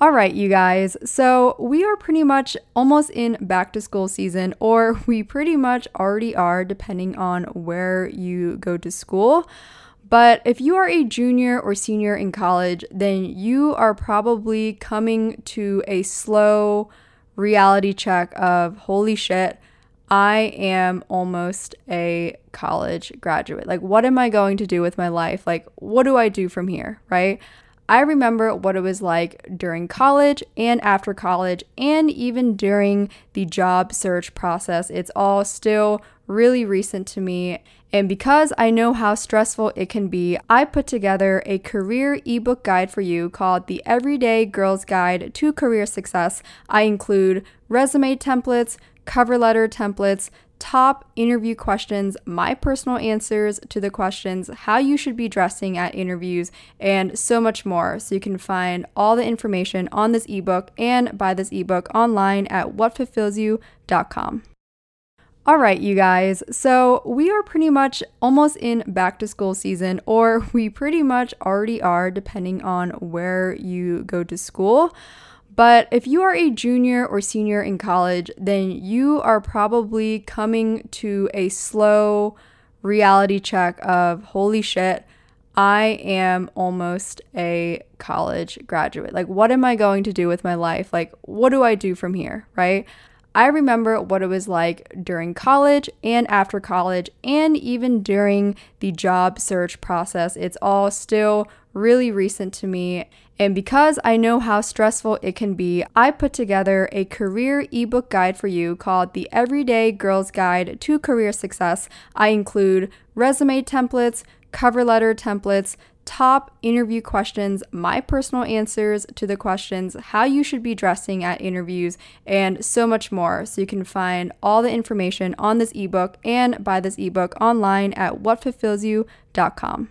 All right, you guys. So we are pretty much almost in back to school season, or we pretty much already are, depending on where you go to school. But if you are a junior or senior in college, then you are probably coming to a slow reality check of holy shit, I am almost a college graduate. Like, what am I going to do with my life? Like, what do I do from here, right? I remember what it was like during college and after college, and even during the job search process. It's all still really recent to me. And because I know how stressful it can be, I put together a career ebook guide for you called The Everyday Girl's Guide to Career Success. I include resume templates, cover letter templates, top interview questions, my personal answers to the questions, how you should be dressing at interviews, and so much more. So you can find all the information on this ebook and buy this ebook online at whatfulfillsyou.com. All right, you guys. So we are pretty much almost in back to school season, or we pretty much already are, depending on where you go to school. But if you are a junior or senior in college, then you are probably coming to a slow reality check of holy shit, I am almost a college graduate. Like, what am I going to do with my life? Like, what do I do from here, right? I remember what it was like during college and after college, and even during the job search process. It's all still really recent to me. And because I know how stressful it can be, I put together a career ebook guide for you called The Everyday Girl's Guide to Career Success. I include resume templates, cover letter templates, top interview questions, my personal answers to the questions, how you should be dressing at interviews, and so much more. So you can find all the information on this ebook and buy this ebook online at whatfulfillsyou.com.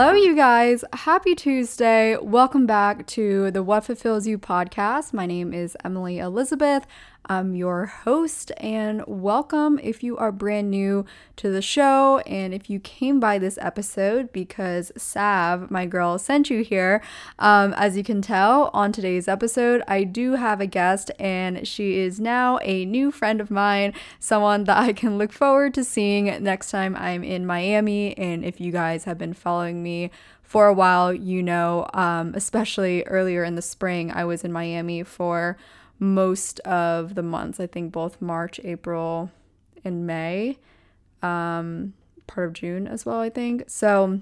Hello, you guys. Happy Tuesday. Welcome back to the What Fulfills You podcast. My name is Emily Elizabeth. I'm your host, and welcome if you are brand new to the show. And if you came by this episode because Sav, my girl, sent you here, um, as you can tell on today's episode, I do have a guest, and she is now a new friend of mine, someone that I can look forward to seeing next time I'm in Miami. And if you guys have been following me, for a while, you know, um, especially earlier in the spring, I was in Miami for most of the months. I think both March, April, and May, um, part of June as well, I think. So,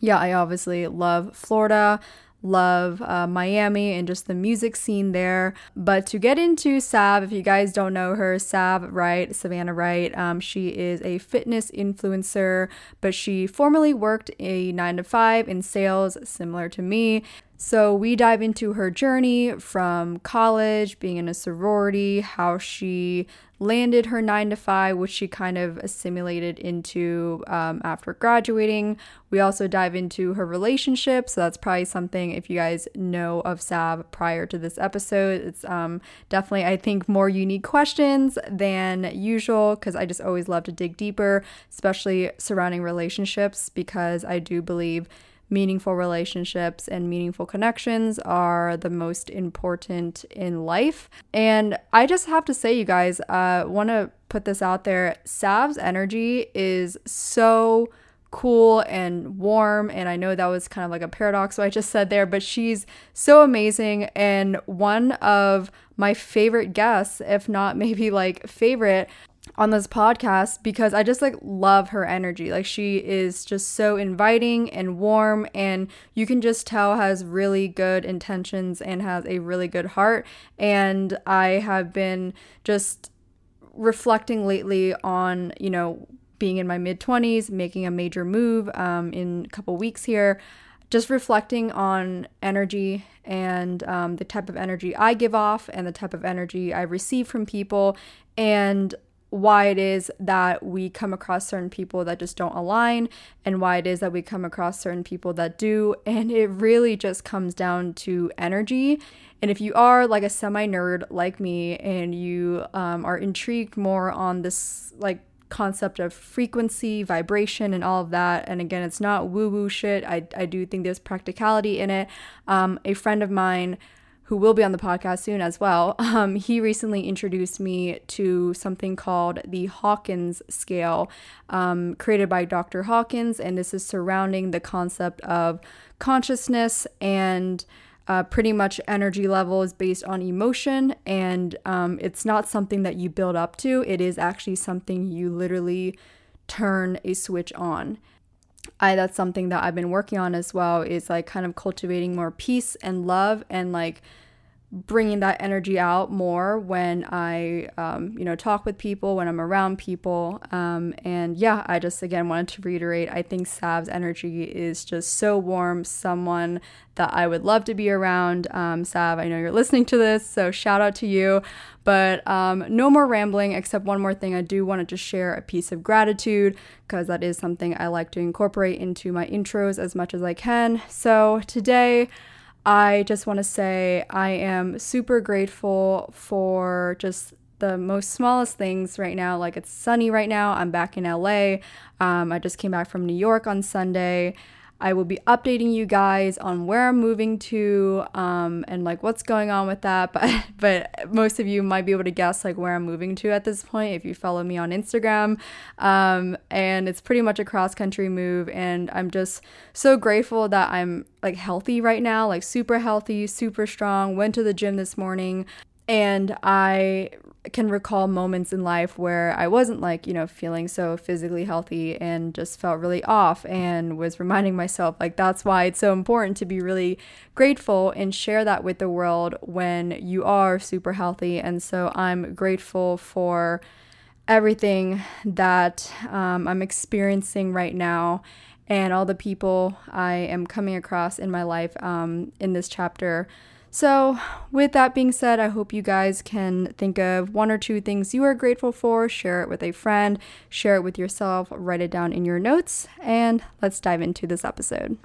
yeah, I obviously love Florida love uh, Miami and just the music scene there. But to get into Sav, if you guys don't know her, Sav Wright, Savannah Wright, um, she is a fitness influencer, but she formerly worked a nine to five in sales, similar to me. So, we dive into her journey from college, being in a sorority, how she landed her nine to five, which she kind of assimilated into um, after graduating. We also dive into her relationship. So, that's probably something, if you guys know of Sav prior to this episode, it's um, definitely, I think, more unique questions than usual because I just always love to dig deeper, especially surrounding relationships, because I do believe meaningful relationships and meaningful connections are the most important in life. And I just have to say, you guys, uh, want to put this out there. Sav's energy is so cool and warm. And I know that was kind of like a paradox, what I just said there, but she's so amazing and one of my favorite guests, if not maybe like favorite on this podcast because I just like love her energy. Like she is just so inviting and warm and you can just tell has really good intentions and has a really good heart and I have been just reflecting lately on, you know, being in my mid 20s, making a major move um, in a couple weeks here just reflecting on energy and um, the type of energy I give off and the type of energy I receive from people, and why it is that we come across certain people that just don't align, and why it is that we come across certain people that do. And it really just comes down to energy. And if you are like a semi nerd like me and you um, are intrigued more on this, like, concept of frequency, vibration, and all of that. And again, it's not woo woo shit. I, I do think there's practicality in it. Um, a friend of mine who will be on the podcast soon as well, um, he recently introduced me to something called the Hawkins scale, um, created by Dr. Hawkins. And this is surrounding the concept of consciousness and uh, pretty much energy level is based on emotion, and um, it's not something that you build up to. It is actually something you literally turn a switch on. I that's something that I've been working on as well is like kind of cultivating more peace and love and like bringing that energy out more when I, um, you know, talk with people, when I'm around people. Um, and yeah, I just again wanted to reiterate I think Sav's energy is just so warm, someone that I would love to be around. Um, Sav, I know you're listening to this, so shout out to you. But um, no more rambling, except one more thing. I do want to just share a piece of gratitude because that is something I like to incorporate into my intros as much as I can. So today, I just want to say I am super grateful for just the most smallest things right now. Like it's sunny right now. I'm back in LA. Um, I just came back from New York on Sunday. I will be updating you guys on where I'm moving to um, and like what's going on with that. But but most of you might be able to guess like where I'm moving to at this point if you follow me on Instagram. Um, and it's pretty much a cross country move, and I'm just so grateful that I'm like healthy right now, like super healthy, super strong. Went to the gym this morning and I can recall moments in life where I wasn't like, you know, feeling so physically healthy and just felt really off and was reminding myself like that's why it's so important to be really grateful and share that with the world when you are super healthy. And so I'm grateful for everything that um, I'm experiencing right now and all the people I am coming across in my life um, in this chapter. So, with that being said, I hope you guys can think of one or two things you are grateful for, share it with a friend, share it with yourself, write it down in your notes, and let's dive into this episode.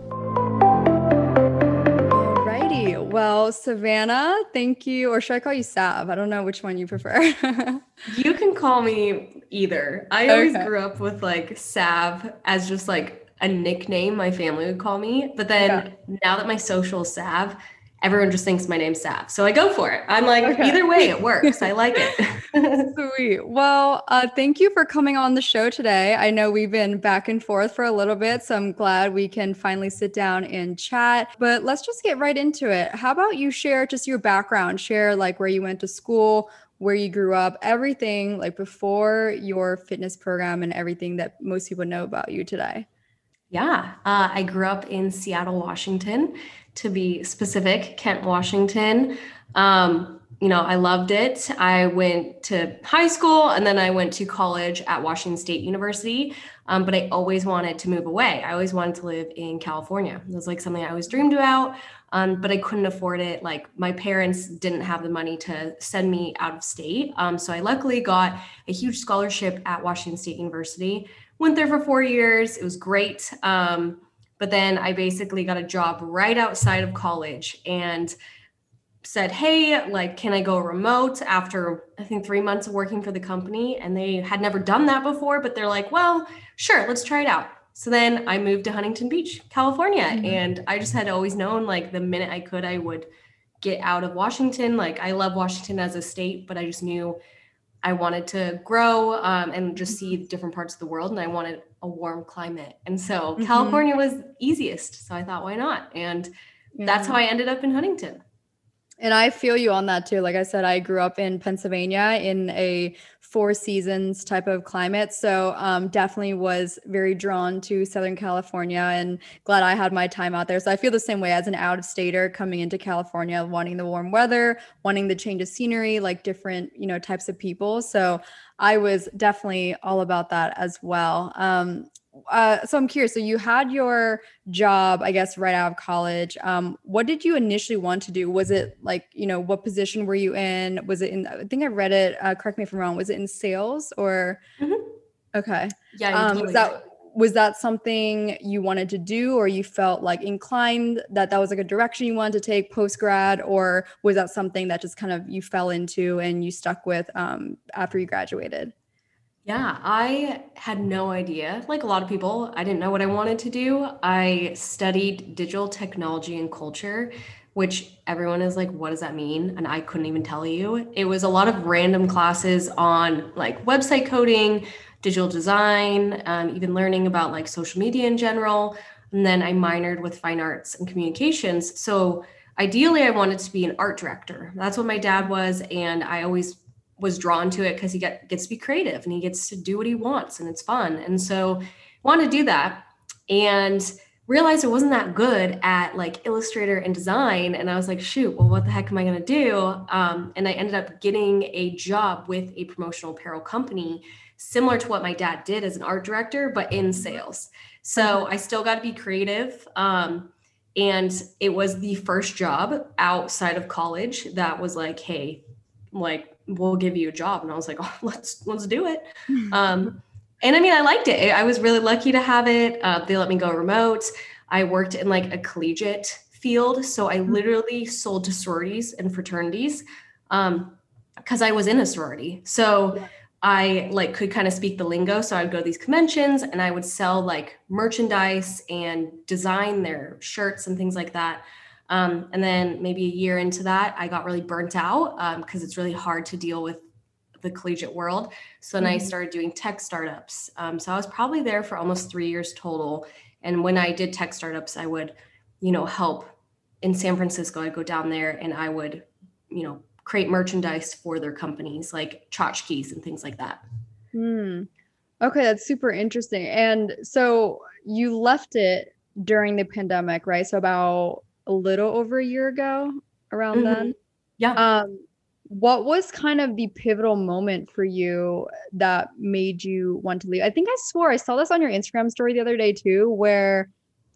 Alrighty. Well, Savannah, thank you. Or should I call you Sav? I don't know which one you prefer. you can call me either. I always okay. grew up with like Sav as just like a nickname my family would call me. But then yeah. now that my social Sav, everyone just thinks my name's Sav. So I go for it. I'm like, okay. either way, it works. I like it. Sweet. Well, uh, thank you for coming on the show today. I know we've been back and forth for a little bit, so I'm glad we can finally sit down and chat. But let's just get right into it. How about you share just your background, share like where you went to school, where you grew up, everything like before your fitness program and everything that most people know about you today? Yeah, uh, I grew up in Seattle, Washington to be specific, Kent, Washington. Um, you know, I loved it. I went to high school and then I went to college at Washington State University. Um, but I always wanted to move away. I always wanted to live in California. It was like something I always dreamed about, um, but I couldn't afford it. Like my parents didn't have the money to send me out of state. Um, so I luckily got a huge scholarship at Washington State University. Went there for four years. It was great. Um, but then I basically got a job right outside of college and said, Hey, like, can I go remote after I think three months of working for the company? And they had never done that before, but they're like, Well, sure, let's try it out. So then I moved to Huntington Beach, California. Mm-hmm. And I just had always known like the minute I could, I would get out of Washington. Like, I love Washington as a state, but I just knew I wanted to grow um, and just see different parts of the world, and I wanted a warm climate. And so mm-hmm. California was easiest. So I thought, why not? And yeah. that's how I ended up in Huntington. And I feel you on that too. Like I said, I grew up in Pennsylvania in a four seasons type of climate. So um, definitely was very drawn to Southern California and glad I had my time out there. So I feel the same way as an out of stater coming into California, wanting the warm weather, wanting the change of scenery, like different, you know, types of people. So I was definitely all about that as well. Um, uh, so I'm curious. So you had your job, I guess, right out of college. Um, what did you initially want to do? Was it like, you know, what position were you in? Was it in? I think I read it. Uh, correct me if I'm wrong. Was it in sales or? Mm-hmm. Okay. Yeah. Um, totally was that was that something you wanted to do, or you felt like inclined that that was like a direction you wanted to take post grad, or was that something that just kind of you fell into and you stuck with um, after you graduated? Yeah, I had no idea. Like a lot of people, I didn't know what I wanted to do. I studied digital technology and culture, which everyone is like, what does that mean? And I couldn't even tell you. It was a lot of random classes on like website coding, digital design, um, even learning about like social media in general. And then I minored with fine arts and communications. So ideally, I wanted to be an art director. That's what my dad was. And I always was drawn to it because he get, gets to be creative and he gets to do what he wants and it's fun. And so I wanted to do that and realized I wasn't that good at like Illustrator and design. And I was like, shoot, well, what the heck am I going to do? Um, and I ended up getting a job with a promotional apparel company, similar to what my dad did as an art director, but in sales. So mm-hmm. I still got to be creative. Um, and it was the first job outside of college that was like, hey, like we'll give you a job and i was like oh let's let's do it um, and i mean i liked it i was really lucky to have it uh, they let me go remote i worked in like a collegiate field so i mm-hmm. literally sold to sororities and fraternities because um, i was in a sorority so i like could kind of speak the lingo so i'd go to these conventions and i would sell like merchandise and design their shirts and things like that um, and then maybe a year into that, I got really burnt out because um, it's really hard to deal with the collegiate world. So then mm-hmm. I started doing tech startups. Um, so I was probably there for almost three years total. And when I did tech startups, I would, you know, help in San Francisco. I'd go down there and I would, you know, create merchandise for their companies like tchotchkes and things like that. Hmm. Okay, that's super interesting. And so you left it during the pandemic, right? So about a little over a year ago around mm-hmm. then. Yeah. Um, what was kind of the pivotal moment for you that made you want to leave? I think I swore I saw this on your Instagram story the other day too, where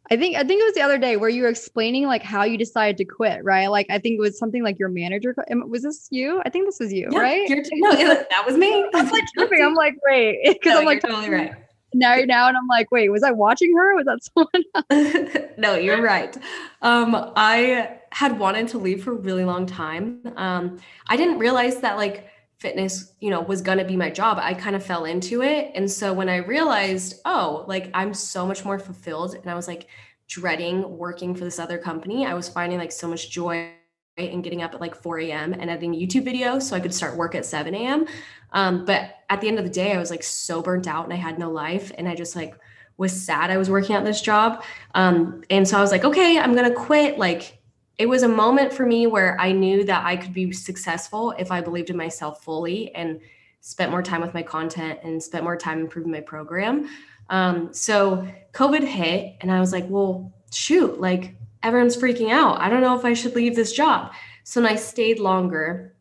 I think I think it was the other day where you were explaining like how you decided to quit, right? Like I think it was something like your manager. Was this you? I think this was you, yeah, right? no, that was me. I was like tripping. I'm like, wait, because no, I'm like totally right now you're now and I'm like, wait, was I watching her? Was that someone else? no, you're right. Um, I had wanted to leave for a really long time. Um, I didn't realize that like fitness, you know, was gonna be my job. I kind of fell into it. And so when I realized, oh, like I'm so much more fulfilled and I was like dreading working for this other company, I was finding like so much joy and getting up at like 4 a.m. and editing YouTube videos so I could start work at 7 a.m. Um, but at the end of the day, I was like so burnt out and I had no life. And I just like was sad I was working at this job. Um, and so I was like, okay, I'm going to quit. Like it was a moment for me where I knew that I could be successful if I believed in myself fully and spent more time with my content and spent more time improving my program. Um, so COVID hit and I was like, well, shoot, like everyone's freaking out. I don't know if I should leave this job. So I stayed longer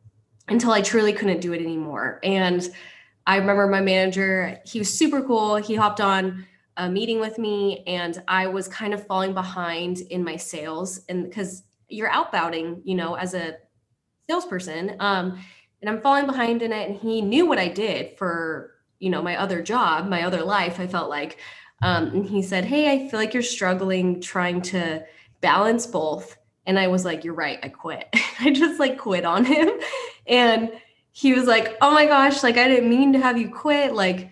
until I truly couldn't do it anymore. And I remember my manager, he was super cool. He hopped on a meeting with me and I was kind of falling behind in my sales and because you're outbounding, you know, as a salesperson. Um, and I'm falling behind in it. And he knew what I did for, you know, my other job, my other life. I felt like, um, and he said, Hey, I feel like you're struggling trying to balance both. And I was like, You're right, I quit. I just like quit on him. And he was like, Oh my gosh, like I didn't mean to have you quit. Like,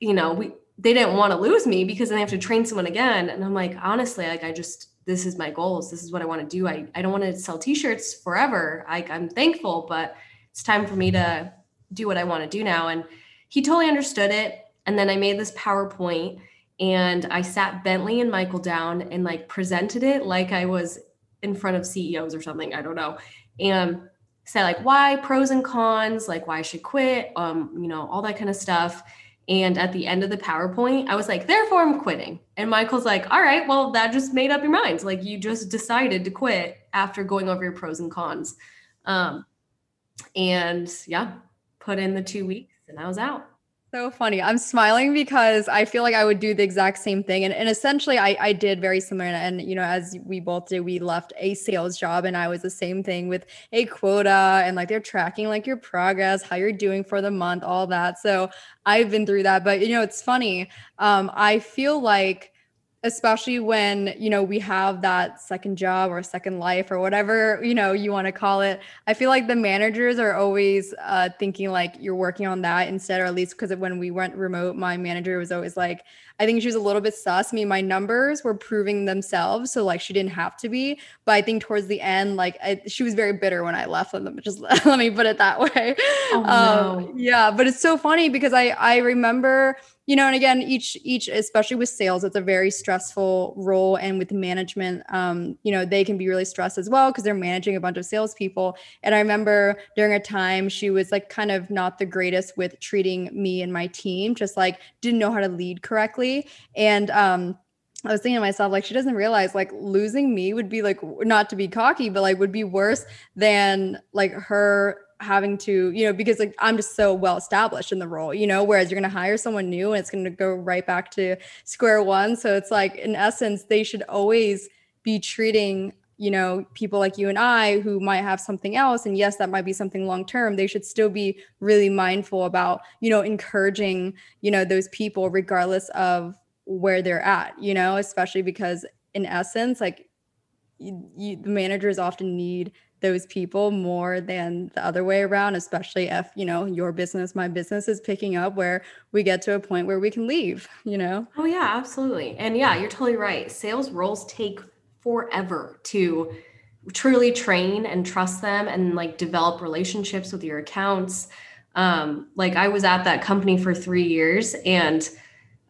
you know, we they didn't want to lose me because then they have to train someone again. And I'm like, honestly, like I just this is my goals. This is what I want to do. I, I don't want to sell t-shirts forever. Like I'm thankful, but it's time for me to do what I want to do now. And he totally understood it. And then I made this PowerPoint and I sat Bentley and Michael down and like presented it like I was in front of CEOs or something. I don't know. And said like why pros and cons, like why I should quit, um, you know, all that kind of stuff. And at the end of the PowerPoint, I was like, therefore I'm quitting. And Michael's like, all right, well, that just made up your mind. Like you just decided to quit after going over your pros and cons. Um, and yeah, put in the two weeks and I was out. So funny. I'm smiling because I feel like I would do the exact same thing. And, and essentially I, I did very similar. And, you know, as we both did, we left a sales job and I was the same thing with a quota and like they're tracking like your progress, how you're doing for the month, all that. So I've been through that. But, you know, it's funny. Um, I feel like especially when you know we have that second job or second life or whatever you know you want to call it i feel like the managers are always uh, thinking like you're working on that instead or at least because when we went remote my manager was always like i think she was a little bit sus I mean my numbers were proving themselves so like she didn't have to be but i think towards the end like I, she was very bitter when i left them just let me put it that way oh, um, no. yeah but it's so funny because i i remember you know and again each each especially with sales it's a very stressful role and with management um, you know they can be really stressed as well because they're managing a bunch of salespeople. And i remember during a time she was like kind of not the greatest with treating me and my team just like didn't know how to lead correctly. And um I was thinking to myself, like, she doesn't realize like losing me would be like not to be cocky, but like would be worse than like her having to, you know, because like I'm just so well established in the role, you know, whereas you're going to hire someone new and it's going to go right back to square one. So it's like, in essence, they should always be treating, you know, people like you and I who might have something else. And yes, that might be something long term. They should still be really mindful about, you know, encouraging, you know, those people regardless of where they're at, you know, especially because in essence, like, you, you, the managers often need those people more than the other way around especially if you know your business my business is picking up where we get to a point where we can leave you know? Oh yeah absolutely. And yeah you're totally right. Sales roles take forever to truly train and trust them and like develop relationships with your accounts. Um like i was at that company for 3 years and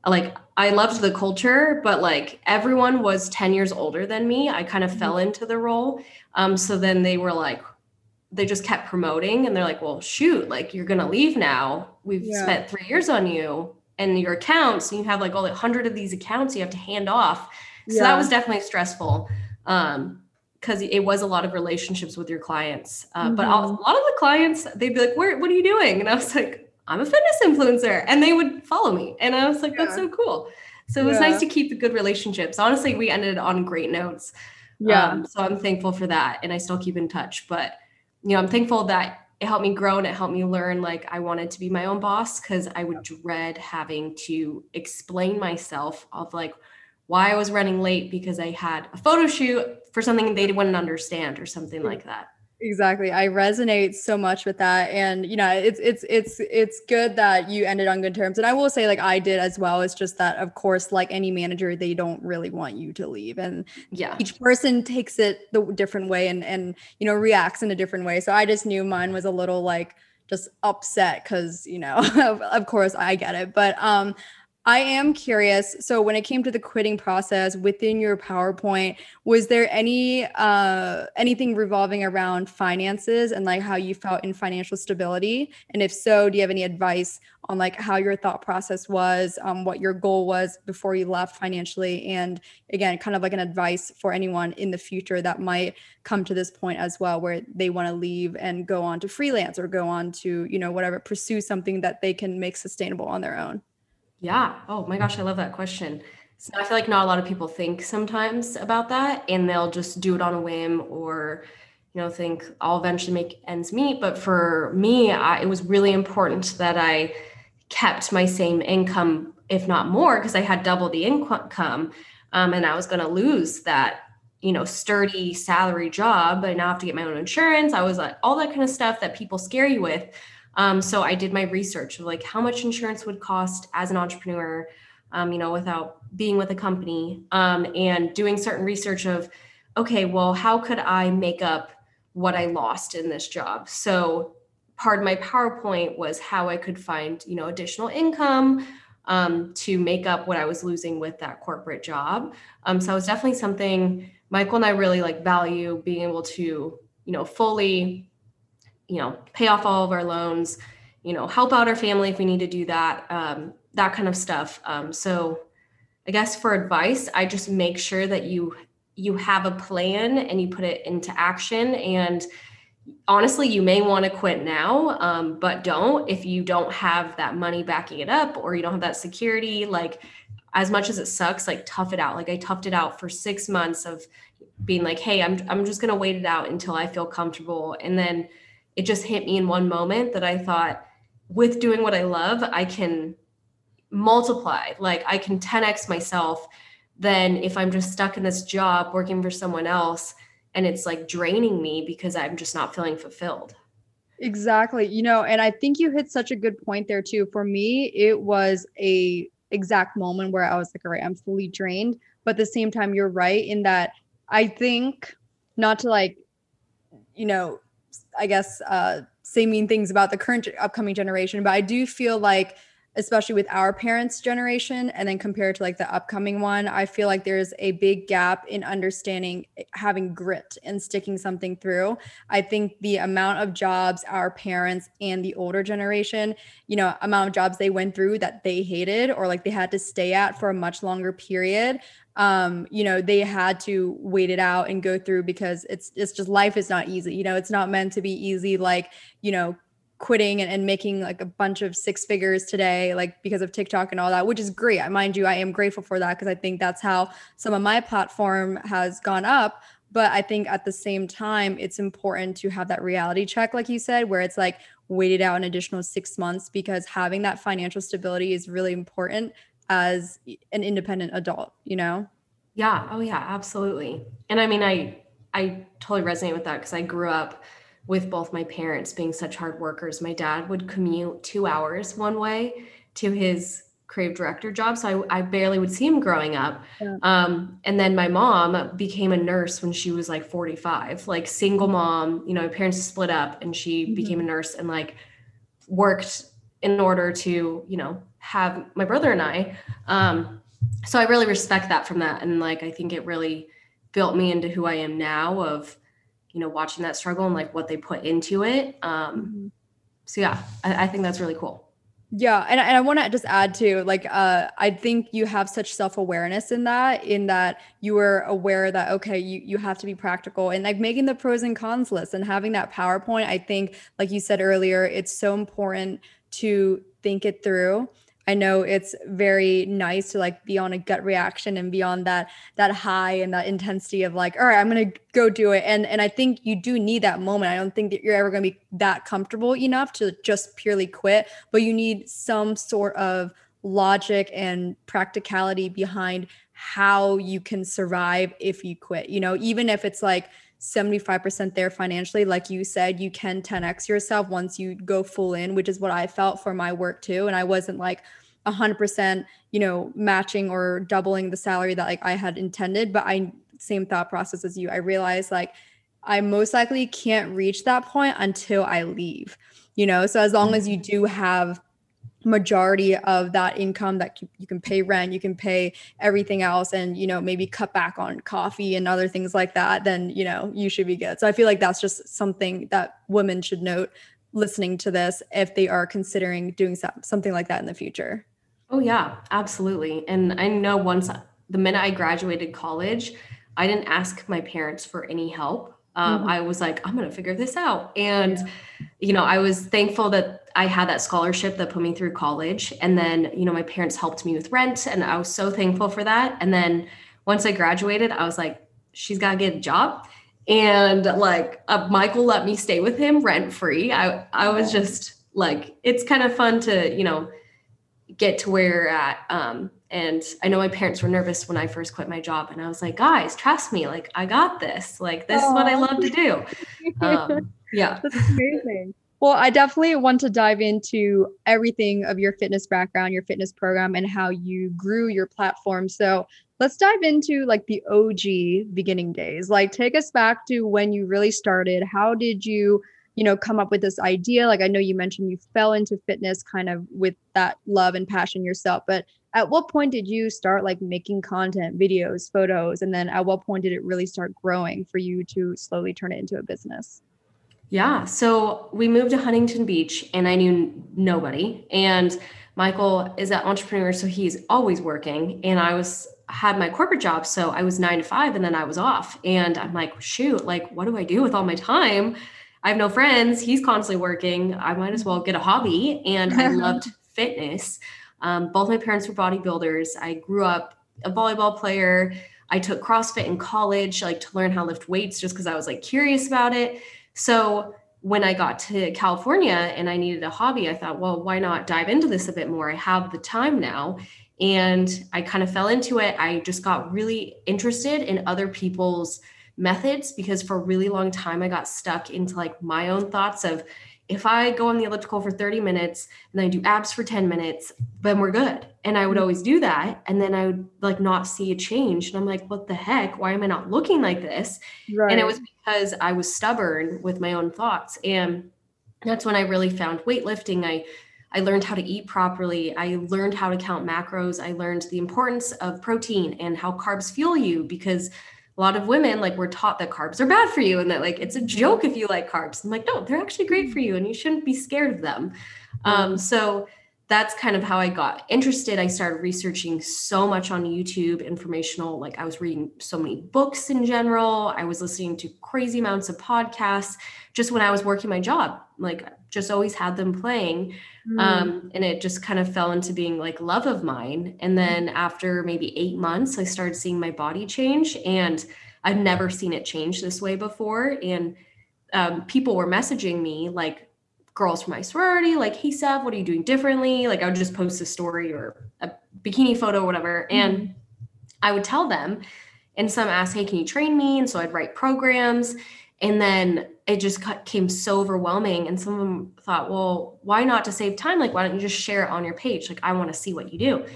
like I loved the culture, but like everyone was 10 years older than me. I kind of mm-hmm. fell into the role. Um, so then they were like, they just kept promoting and they're like, well, shoot, like you're gonna leave now. We've yeah. spent three years on you and your accounts, and you have like all the hundred of these accounts you have to hand off. So yeah. that was definitely stressful. Um, because it was a lot of relationships with your clients. Uh, mm-hmm. But a lot of the clients, they'd be like, "Where? What are you doing?" And I was like, I'm a fitness influencer. And they would follow me. And I was like, yeah. that's so cool. So it was yeah. nice to keep the good relationships. Honestly, we ended on great notes. Yeah. Um, so I'm thankful for that. And I still keep in touch. But, you know, I'm thankful that it helped me grow and it helped me learn like I wanted to be my own boss because I would dread having to explain myself of like why I was running late because I had a photo shoot for something they wouldn't understand or something like that. Exactly. I resonate so much with that. And you know, it's it's it's it's good that you ended on good terms. And I will say like I did as well. It's just that of course, like any manager, they don't really want you to leave. And yeah, each person takes it the different way and and you know, reacts in a different way. So I just knew mine was a little like just upset because you know of course i get it but um I am curious. So, when it came to the quitting process within your PowerPoint, was there any uh, anything revolving around finances and like how you felt in financial stability? And if so, do you have any advice on like how your thought process was, um, what your goal was before you left financially, and again, kind of like an advice for anyone in the future that might come to this point as well, where they want to leave and go on to freelance or go on to you know whatever, pursue something that they can make sustainable on their own. Yeah. Oh my gosh, I love that question. So I feel like not a lot of people think sometimes about that and they'll just do it on a whim or you know think I'll eventually make ends meet, but for me, I, it was really important that I kept my same income if not more because I had double the income um, and I was going to lose that you know sturdy salary job I now have to get my own insurance i was like all that kind of stuff that people scare you with um, so I did my research of like how much insurance would cost as an entrepreneur, um, you know, without being with a company, um, and doing certain research of, okay, well, how could I make up what I lost in this job? So part of my PowerPoint was how I could find, you know, additional income um, to make up what I was losing with that corporate job. Um, so it was definitely something Michael and I really like value being able to, you know, fully you know, pay off all of our loans, you know, help out our family if we need to do that, um, that kind of stuff. Um, so I guess for advice, I just make sure that you you have a plan and you put it into action and honestly, you may want to quit now, um, but don't if you don't have that money backing it up or you don't have that security. Like, as much as it sucks, like tough it out. Like I toughed it out for six months of being like, hey, I'm I'm just gonna wait it out until I feel comfortable. And then it just hit me in one moment that I thought, with doing what I love, I can multiply. Like I can 10x myself than if I'm just stuck in this job working for someone else and it's like draining me because I'm just not feeling fulfilled. Exactly. You know, and I think you hit such a good point there too. For me, it was a exact moment where I was like, all right, I'm fully drained. But at the same time, you're right in that I think not to like, you know, I guess uh say mean things about the current upcoming generation, but I do feel like especially with our parents generation and then compared to like the upcoming one i feel like there's a big gap in understanding eh, having grit and sticking something through. I think the amount of jobs our parents and the older generation you know amount of jobs they went through that they hated or like they had to stay at for a much longer period um you know they had to wait it out and go through because it's it's just life is not easy you know it's not meant to be easy like you know quitting and, and making like a bunch of six figures today, like because of TikTok and all that, which is great. I mind you, I am grateful for that because I think that's how some of my platform has gone up. But I think at the same time, it's important to have that reality check, like you said, where it's like waited out an additional six months because having that financial stability is really important as an independent adult, you know? Yeah. Oh yeah, absolutely. And I mean, I I totally resonate with that because I grew up with both my parents being such hard workers. My dad would commute two hours one way to his creative director job. So I, I barely would see him growing up. Yeah. Um, and then my mom became a nurse when she was like 45, like single mom, you know, parents split up and she mm-hmm. became a nurse and like worked in order to, you know, have my brother and I. Um, so I really respect that from that. And like, I think it really built me into who I am now of, you know watching that struggle and like what they put into it um mm-hmm. so yeah I, I think that's really cool yeah, and, and I want to just add to like uh I think you have such self-awareness in that in that you were aware that okay, you you have to be practical and like making the pros and cons list and having that PowerPoint, I think like you said earlier, it's so important to think it through I know it's very nice to like be on a gut reaction and be on that that high and that intensity of like, all right, I'm gonna go do it. And and I think you do need that moment. I don't think that you're ever gonna be that comfortable enough to just purely quit, but you need some sort of logic and practicality behind how you can survive if you quit. You know, even if it's like 75% there financially like you said you can 10x yourself once you go full in which is what i felt for my work too. And i wasn't like 100% you know matching or doubling the salary that like i had intended but i same thought process as you. I realized like i most likely can't reach that point until i leave you know? So as long as you mm-hmm. do have majority of that income that you can pay rent you can pay everything else and you know maybe cut back on coffee and other things like that then you know you should be good. So i feel like that's just something that women should note listening to this if they are considering doing something like that in the future. Oh yeah absolutely. And i know once the minute i graduated college i didn't ask my parents for any help um, mm-hmm. I was like, I'm going to figure this out. And, yeah. you know, I was thankful that I had that scholarship that put me through college. And then, you know, my parents helped me with rent. And I was so thankful for that. And then once I graduated, I was like, she's got to get a job. And like, uh, Michael let me stay with him rent free. I, I was just like, it's kind of fun to, you know, get to where you're at. Um, and I know my parents were nervous when I first quit my job, and I was like, guys, trust me, like I got this. Like this Aww. is what I love to do. Um, yeah, that's amazing. Well, I definitely want to dive into everything of your fitness background, your fitness program, and how you grew your platform. So let's dive into like the OG beginning days. Like, take us back to when you really started. How did you? You know come up with this idea. Like i know you mentioned you fell into fitness kind of with that love and passion yourself but at what point did you start like making content videos photos? And then at what point did it really start growing for you to slowly turn it into a business? Yeah so we moved to huntington beach and i knew nobody. And michael is an entrepreneur so he's always working. And i was had my corporate job so i was nine to five and then i was off. And i'm like shoot like what do i do with all my time I have no friends. He's constantly working. I might as well get a hobby. And I loved fitness. Um, both my parents were bodybuilders. I grew up a volleyball player. I took CrossFit in college, like to learn how to lift weights just because I was like curious about it. So when I got to California and I needed a hobby, I thought, well, why not dive into this a bit more? I have the time now. And I kind of fell into it. I just got really interested in other people's methods because for a really long time I got stuck into like my own thoughts of if I go on the elliptical for 30 minutes and I do abs for 10 minutes, then we're good. And I would mm-hmm. always do that. And then I would like not see a change. And I'm like, what the heck? Why am I not looking like this? Right. And it was because I was stubborn with my own thoughts. And that's when I really found weightlifting. I I learned how to eat properly. I learned how to count macros. I learned the importance of protein and how carbs fuel you because a lot of women like we're taught that carbs are bad for you and that like it's a joke if you like carbs. I'm like, no, they're actually great for you and you shouldn't be scared of them. Um, so that's kind of how I got interested. I started researching so much on YouTube, informational. Like I was reading so many books in general. I was listening to crazy amounts of podcasts just when I was working my job. Like just always had them playing. Mm. Um, and it just kind of fell into being like love of mine. And then after maybe eight months, I started seeing my body change, and I've never seen it change this way before. And um, people were messaging me like girls from my sorority, like, "Hey, Sav, what are you doing differently?" Like, I would just post a story or a bikini photo, or whatever, mm. and I would tell them. And some asked, "Hey, can you train me?" And so I'd write programs. And then it just came so overwhelming. And some of them thought, well, why not to save time? Like, why don't you just share it on your page? Like, I want to see what you do.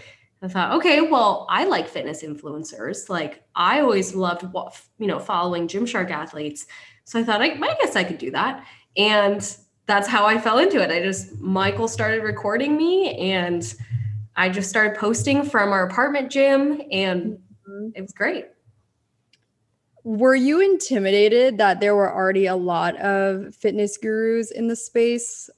I thought, okay, well, I like fitness influencers. Like, I always loved, you know, following Gymshark athletes. So I thought, I, I guess I could do that. And that's how I fell into it. I just, Michael started recording me and I just started posting from our apartment gym and mm-hmm. it was great. Were you intimidated that there were already a lot of fitness gurus in the space?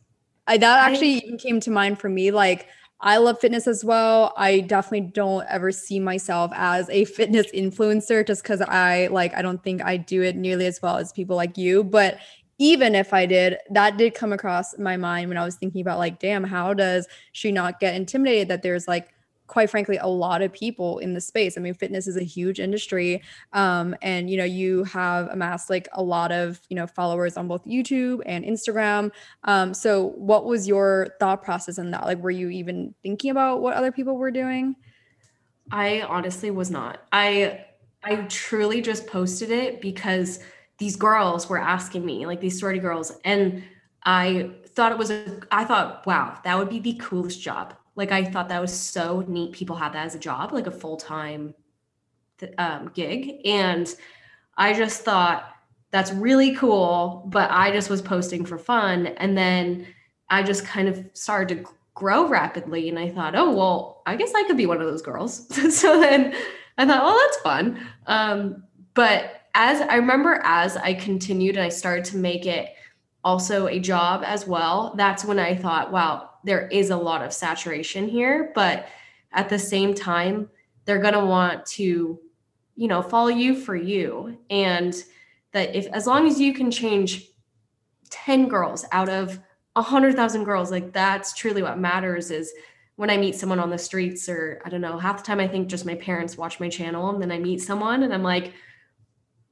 I, that actually I, even came to mind for me. Like, I love fitness as well. I definitely don't ever see myself as a fitness influencer just because I like, I don't think I do it nearly as well as people like you. But even if I did, that did come across my mind when I was thinking about, like, damn, how does she not get intimidated that there's like quite frankly a lot of people in the space? I mean fitness is a huge industry um, and you know you have amassed like a lot of you know followers on both youtube and instagram. Um, so what was your thought process in that? Like were you even thinking about what other people were doing? I honestly was not. I i truly just posted it because these girls were asking me like these sorority girls and i thought it was a i thought wow that would be the coolest job like I thought that was so neat. People had that as a job, like a full time um, gig, and I just thought that's really cool. But I just was posting for fun, and then I just kind of started to grow rapidly, and I thought, oh well, I guess I could be one of those girls. so then I thought, oh, that's fun. Um, but as I remember, as I continued and I started to make it also a job as well, that's when I thought, wow, there is a lot of saturation here, but at the same time, they're going to want to, you know, follow you for you. And that if, as long as you can change 10 girls out of 100,000 girls, like that's truly what matters is when I meet someone on the streets, or I don't know, half the time I think just my parents watch my channel and then I meet someone and I'm like,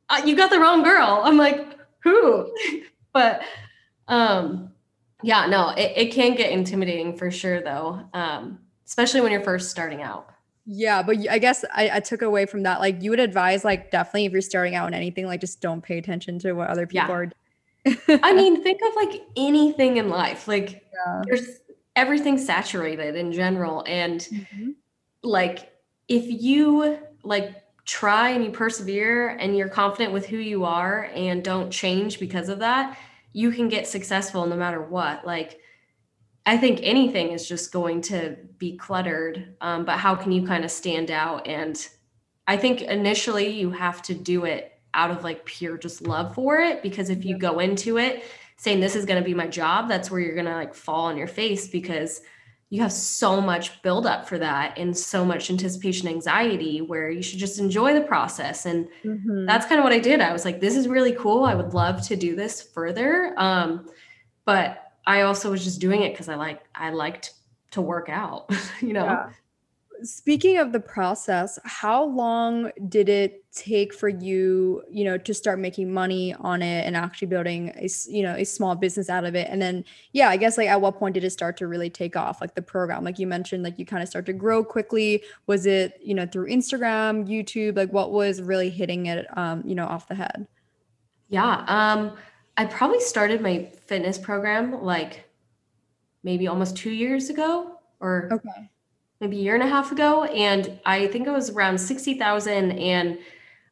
uh, you got the wrong girl. I'm like, who? but, um, yeah, no, it, it can get intimidating for sure, though, um, especially when you're first starting out. Yeah, but I guess I, I, took away from that, like, you would advise, like, definitely if you're starting out in anything, like, just don't pay attention to what other people yeah. are. I mean, think of like anything in life. Like, yeah. there's everything saturated in general. And, mm-hmm. like, if you, like, try and you persevere and you're confident with who you are and don't change because of that, you can get successful no matter what. Like, I think anything is just going to be cluttered, um, but how can you kind of stand out? And I think initially you have to do it out of like pure just love for it because if you go into it saying this is going to be my job, that's where you're going to like fall on your face because you have so much buildup for that and so much anticipation anxiety where you should just enjoy the process. And mm-hmm. that's kind of what i did. I was like this is really cool. I would love to do this further. Um, but i also was just doing it because i like i liked to work out you know? Yeah. Speaking of the process, how long did it take for you, you know, to start making money on it and actually building a, you know, a small business out of it? And then, yeah, I guess like at what point did it start to really take off? Like the program, like you mentioned, like you kind of start to grow quickly. Was it, you know, through Instagram, YouTube? Like what was really hitting it, um, you know, off the head? Yeah. Um, I probably started my fitness program like maybe almost two years ago or okay maybe a year and a half ago and i think it was around 60000 and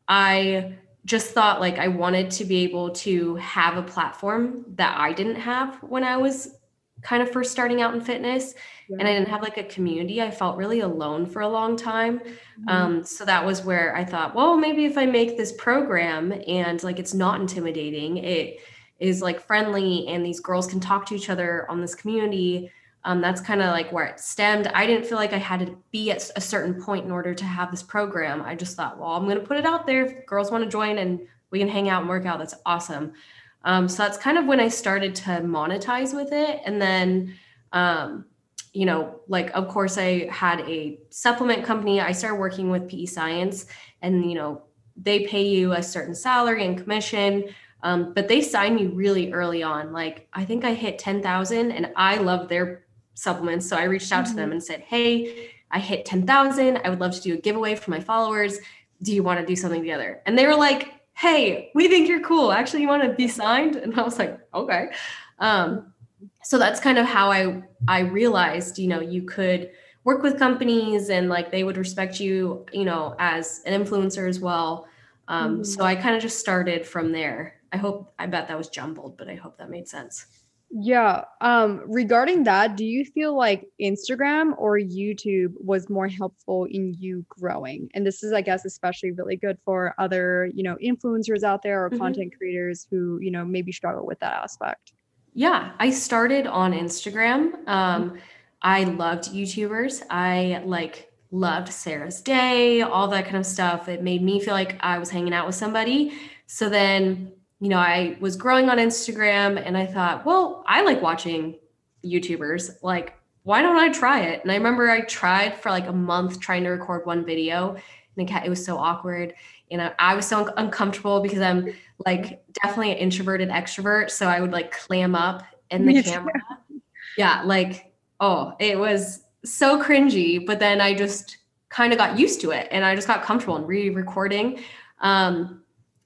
i just thought like i wanted to be able to have a platform that i didn't have when i was kind of first starting out in fitness yeah. and i didn't have like a community i felt really alone for a long time mm-hmm. um, so that was where i thought well maybe if i make this program and like it's not intimidating it is like friendly and these girls can talk to each other on this community um, that's kind of like where it stemmed. I didn't feel like I had to be at a certain point in order to have this program. I just thought, well, I'm going to put it out there. If girls want to join and we can hang out and work out, that's awesome. Um, so that's kind of when I started to monetize with it. And then, um, you know, like, of course, I had a supplement company. I started working with PE Science, and, you know, they pay you a certain salary and commission. Um, but they signed me really early on. Like I think I hit 10,000 and I love their supplements. So I reached out mm-hmm. to them mm-hmm. and said, Hey, I hit 10,000. I would love to do a giveaway for my followers. Do you want to do something together? And they were like, Hey, we think you're cool. Actually, you want to be signed? And I was like, Okay. Um, so that's kind of how I I realized, you know, you could work with companies and like they would respect you, you know, as an influencer as well. Um, mm-hmm. So I kind of just started from there. I hope I bet that was jumbled, but I hope that made sense. Yeah. Um, regarding that, do you feel like Instagram or YouTube was more helpful in you growing? And this is, I guess, especially really good for other, you know, influencers out there or mm-hmm. content creators who, you know, maybe struggle with that aspect. Yeah, I started on Instagram. Um, mm-hmm. I loved YouTubers. I like loved Sarah's Day, all that kind of stuff. It made me feel like I was hanging out with somebody. So then you know, I was growing on Instagram and I thought, well, I like watching YouTubers. Like, why don't I try it? And I remember I tried for like a month trying to record one video and it was so awkward. You know, I was so uncomfortable because I'm like definitely an introverted extrovert. So I would like clam up in the camera. Yeah, like, oh, it was so cringy. But then I just kind of got used to it and I just got comfortable in re recording. Um,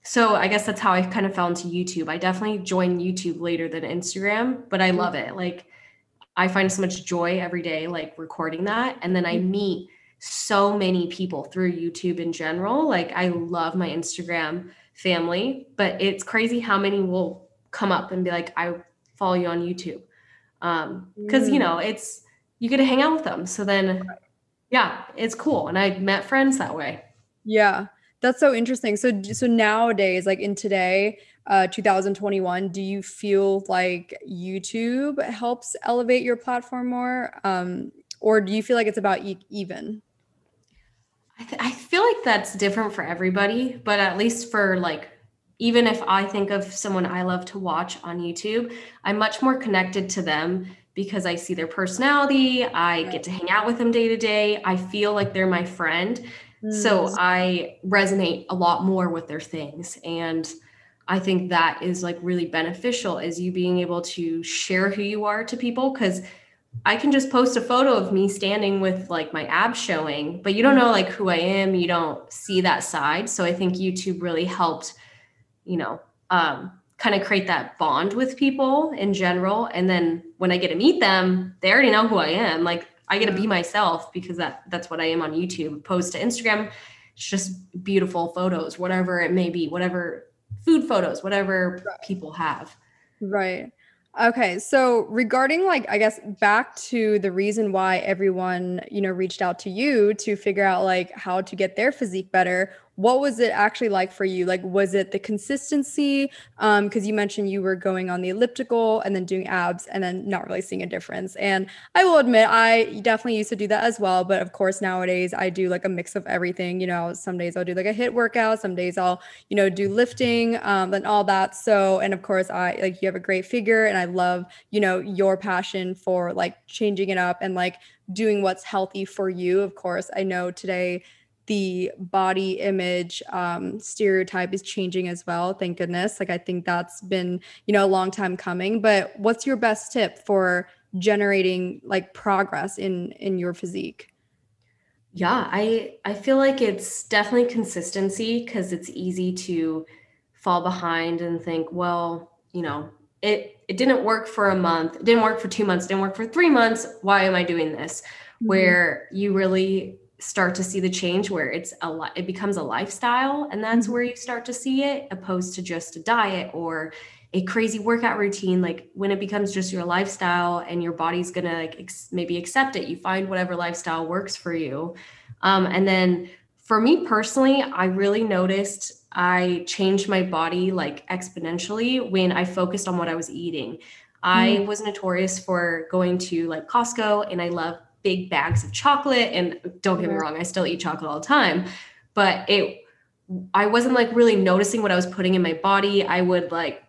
so I guess that's how I kind of fell into YouTube. I definitely joined YouTube later than Instagram, but I love it. Like I find so much joy every day, like recording that. And then I mm-hmm. meet so many people through YouTube in general. Like I love my Instagram family, but it's crazy how many will come up and be like, I follow you on YouTube. Um, because mm. you know, it's you get to hang out with them. So then yeah, it's cool. And I met friends that way. Yeah. That's so interesting. So so nowadays, like in today, uh, 2021, do you feel like YouTube helps elevate your platform more, um, or do you feel like it's about e- even? I, th- I feel like that's different for everybody, but at least for like even if I think of someone I love to watch on YouTube, I'm much more connected to them because I see their personality. I get to hang out with them day to day. I feel like they're my friend. So mm. I resonate a lot more with their things. And I think that is like really beneficial is you being able to share who you are to people because I can just post a photo of me standing with like my abs showing, but you don't know like who I am. You don't see that side. So I think YouTube really helped, you know, um, kind of create that bond with people in general. And then when I get to meet them, they already know who I am. Like I get to be mm-hmm. myself because that that's what I am on YouTube. Post to Instagram, it's just beautiful photos, whatever it may be, whatever food photos, whatever right. people have. Right. Okay, so regarding like I guess back to the reason why everyone, you know, reached out to you to figure out like how to get their physique better, what was it actually like for you? Like, was it the consistency? Um, because you mentioned you were going on the elliptical and then doing abs and then not really seeing a difference. And I will admit, I definitely used to do that as well. But of course, nowadays I do like a mix of everything. You know, some days I'll do like a HIIT workout, some days I'll, you know, do lifting um, and all that. So, and of course, I like you have a great figure and I love, you know, your passion for like changing it up and like doing what's healthy for you. Of course, I know today the body image um, stereotype is changing as well. Thank goodness. Like I think that's been you know a long time coming. But what's your best tip for generating like progress in in your physique? Yeah, I I feel like it's definitely consistency because it's easy to fall behind and think, well, you know, it it didn't work for a month, it didn't work for two months, didn't work for three months. Why am I doing this? Mm-hmm. Where you really start to see the change where it's a lot it becomes a lifestyle and that's mm-hmm. where you start to see it opposed to just a diet or a crazy workout routine. Like when it becomes just your lifestyle and your body's gonna like ex- maybe accept it you find whatever lifestyle works for you. Um, and then for me personally i really noticed i changed my body like exponentially when i focused on what i was eating. I was notorious for going to like costco and i love big bags of chocolate. And don't get me wrong, I still eat chocolate all the time, but it, I wasn't like really noticing what I was putting in my body. I would like,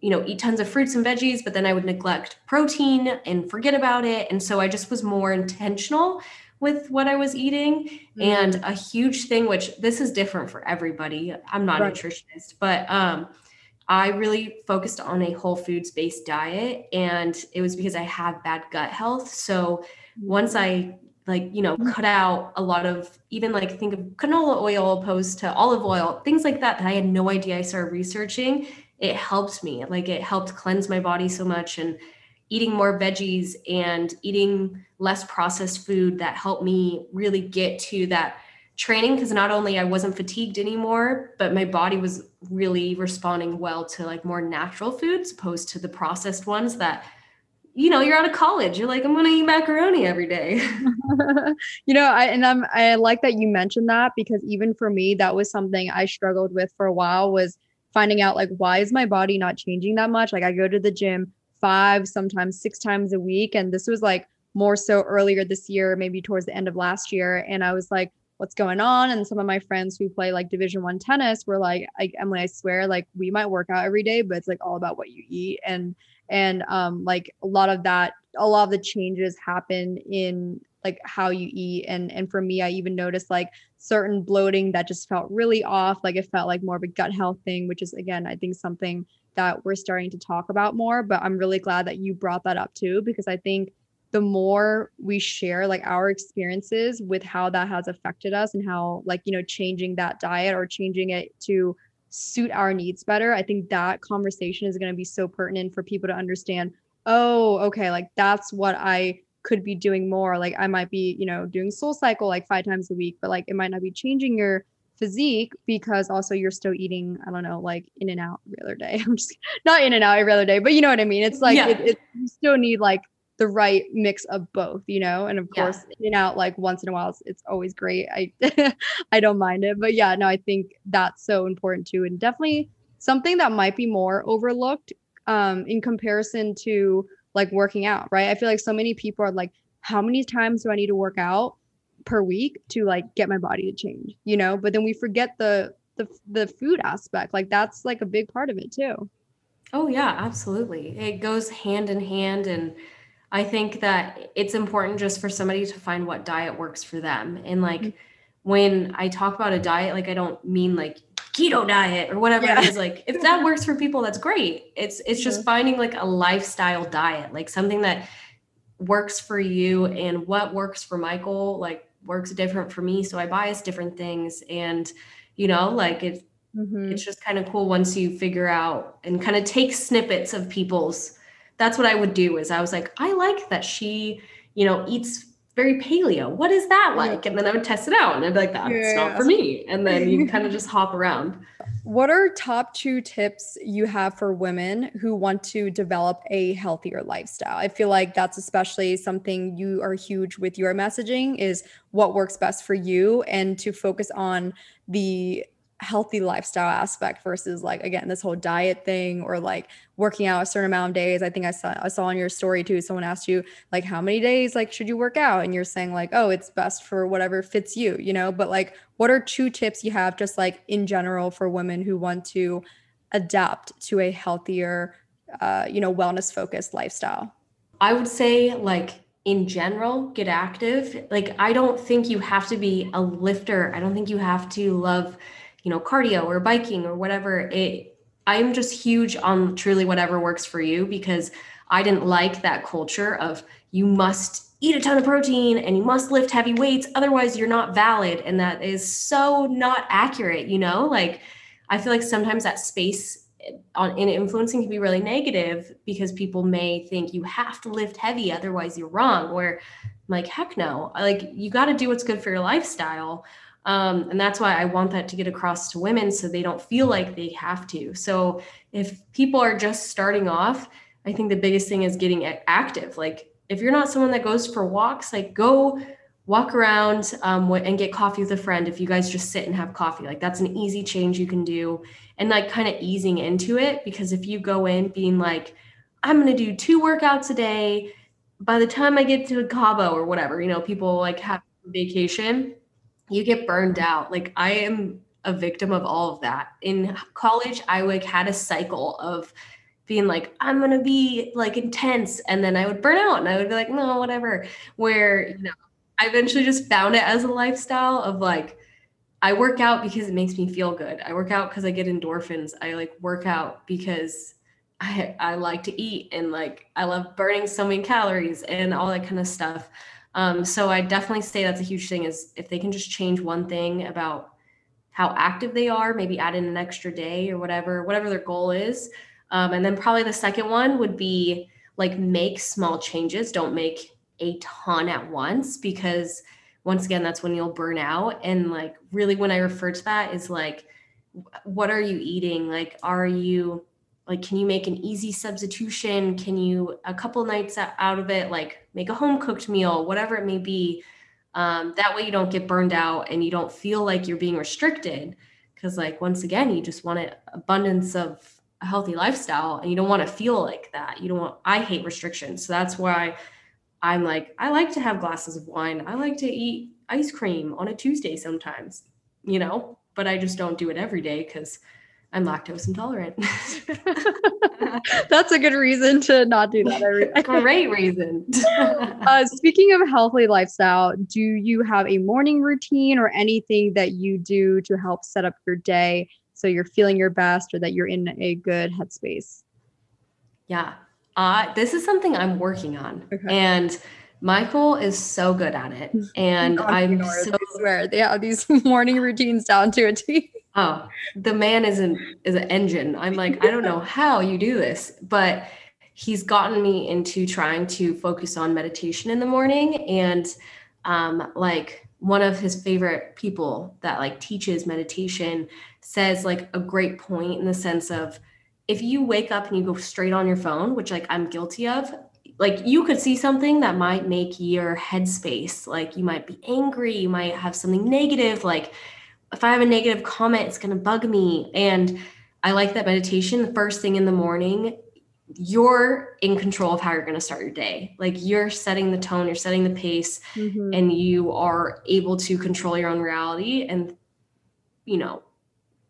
you know, eat tons of fruits and veggies, but then I would neglect protein and forget about it. And so I just was more intentional with what I was eating. Mm-hmm. And a huge thing, which this is different for everybody. I'm not right. a nutritionist, but um, I really focused on a whole foods based diet. And it was because I have bad gut health. So once I like, you know, mm-hmm. cut out a lot of even like think of canola oil opposed to olive oil, things like that that I had no idea I started researching. It helped me. Like it helped cleanse my body so much and eating more veggies and eating less processed food that helped me really get to that training because not only I wasn't fatigued anymore, but my body was really responding well to like more natural foods opposed to the processed ones that you know, you're out of college. You're like, I'm gonna eat macaroni every day. you know, I and I'm I like that you mentioned that because even for me, that was something I struggled with for a while was finding out like why is my body not changing that much? Like I go to the gym five, sometimes six times a week. And this was like more so earlier this year, maybe towards the end of last year. And I was like, what's going on and some of my friends who play like division one tennis were like I, emily i swear like we might work out every day but it's like all about what you eat and and um like a lot of that a lot of the changes happen in like how you eat. And and for me i even noticed like certain bloating that just felt really off like it felt like more of a gut health thing which is again i think something that we're starting to talk about more but i'm really glad that you brought that up too because i think the more we share like our experiences with how that has affected us and how like you know changing that diet or changing it to suit our needs better, I think that conversation is going to be so pertinent for people to understand, oh, okay, like that's what I could be doing more. Like I might be, you know, doing SoulCycle like five times a week, but like it might not be changing your physique because also you're still eating, I don't know, like In-N-Out every other day. I'm just not In-N-Out every other day, but you know what I mean? It's like yeah. it, it, you still need like the right mix of both, you know. And of yeah. course, In-N-Out like once in a while, it's, it's always great. I I don't mind it, but yeah, no, I think that's so important too, and definitely something that might be more overlooked um, in comparison to like working out, right? I feel like so many people are like, how many times do I need to work out per week to like get my body to change, you know? But then we forget the the the food aspect. Like that's like a big part of it too. Oh yeah, absolutely. It goes hand in hand and I think that it's important just for somebody to find what diet works for them. And like mm-hmm. when I talk about a diet, like I don't mean like keto diet or whatever yeah. it is. Like if that works for people, that's great. It's it's just finding like a lifestyle diet, like something that works for you and what works for Michael, like works different for me. So I bias different things. And you know, like it mm-hmm. it's just kind of cool once you figure out and kind of take snippets of people's that's what I would do is I was like, I like that she, you know, eats very paleo. What is that like? And then I would test it out and I'd be like, that's yeah. not for me. And then you kind of just hop around. What are top two tips you have for women who want to develop a healthier lifestyle? I feel like that's especially something you are huge with your messaging is what works best for you and to focus on the healthy lifestyle aspect versus like again this whole diet thing or like working out a certain amount of days. I think i saw i saw on your story too someone asked you like how many days like should you work out? And you're saying like oh it's best for whatever fits you you know? But like what are two tips you have just like in general for women who want to adapt to a healthier uh you know wellness focused lifestyle? I would say like in general get active. Like i don't think you have to be a lifter. I don't think you have to love you know cardio or biking or whatever it i'm just huge on truly whatever works for you because i didn't like that culture of you must eat a ton of protein and you must lift heavy weights otherwise you're not valid. And that is so not accurate you know? Like i feel like sometimes that space eh, on in influencing can be really negative because people may think you have to lift heavy otherwise you're wrong I'm like heck no. Like you got to do what's good for your lifestyle um, and that's why I want that to get across to women so they don't feel like they have to. So if people are just starting off, I think the biggest thing is getting active. Like if you're not someone that goes for walks, like go walk around um, and get coffee with a friend. If you guys just sit and have coffee, like that's an easy change you can do. And like kind of easing into it because if you go in being like, I'm going to do two workouts a day, by the time I get to Cabo or whatever, you know, people like have vacation you get burned out. Like I am a victim of all of that. In college, I like had a cycle of being like, I'm gonna be like intense, and then I would burn out and I would be like, no, whatever. Where, you know, I eventually just found it as a lifestyle of like, I work out because it makes me feel good. I work out because I get endorphins. I like work out because I I like to eat and like I love burning so many calories and all that kind of stuff. Um, so I definitely say that's a huge thing is if they can just change one thing about how active they are, maybe add in an extra day or whatever, whatever their goal is. Um, and then probably the second one would be like make small changes. Don't make a ton at once because once again, that's when you'll burn out. And like really when I refer to that is like, what are you eating? Like, are you like can you make an easy substitution? Can you a couple nights out of it like make a home cooked meal whatever it may be. Um, that way you don't get burned out and you don't feel like you're being restricted. Because like once again you just want an abundance of a healthy lifestyle and you don't want to feel like that. You don't want i hate restrictions so that's why i'm like i like to have glasses of wine. I like to eat ice cream on a tuesday sometimes you know? But i just don't do it every day because I'm lactose intolerant. That's a good reason to not do that. Every Great reason. uh, speaking of healthy lifestyle, do you have a morning routine or anything that you do to help set up your day so you're feeling your best or that you're in a good headspace? Yeah. Uh, this is something I'm working on. Okay. And Michael is so good at it. And I'm so- I swear they have these morning routines down to a T. Oh, the man is an is an engine. I'm like, I don't know how you do this, but he's gotten me into trying to focus on meditation in the morning and um like one of his favorite people that like teaches meditation says like a great point in the sense of if you wake up and you go straight on your phone, which like I'm guilty of, like you could see something that might make your headspace like you might be angry, you might have something negative like if I have a negative comment, it's going to bug me. And I like that meditation. The first thing in the morning, you're in control of how you're going to start your day. Like you're setting the tone, you're setting the pace, mm-hmm. and you are able to control your own reality and, you know,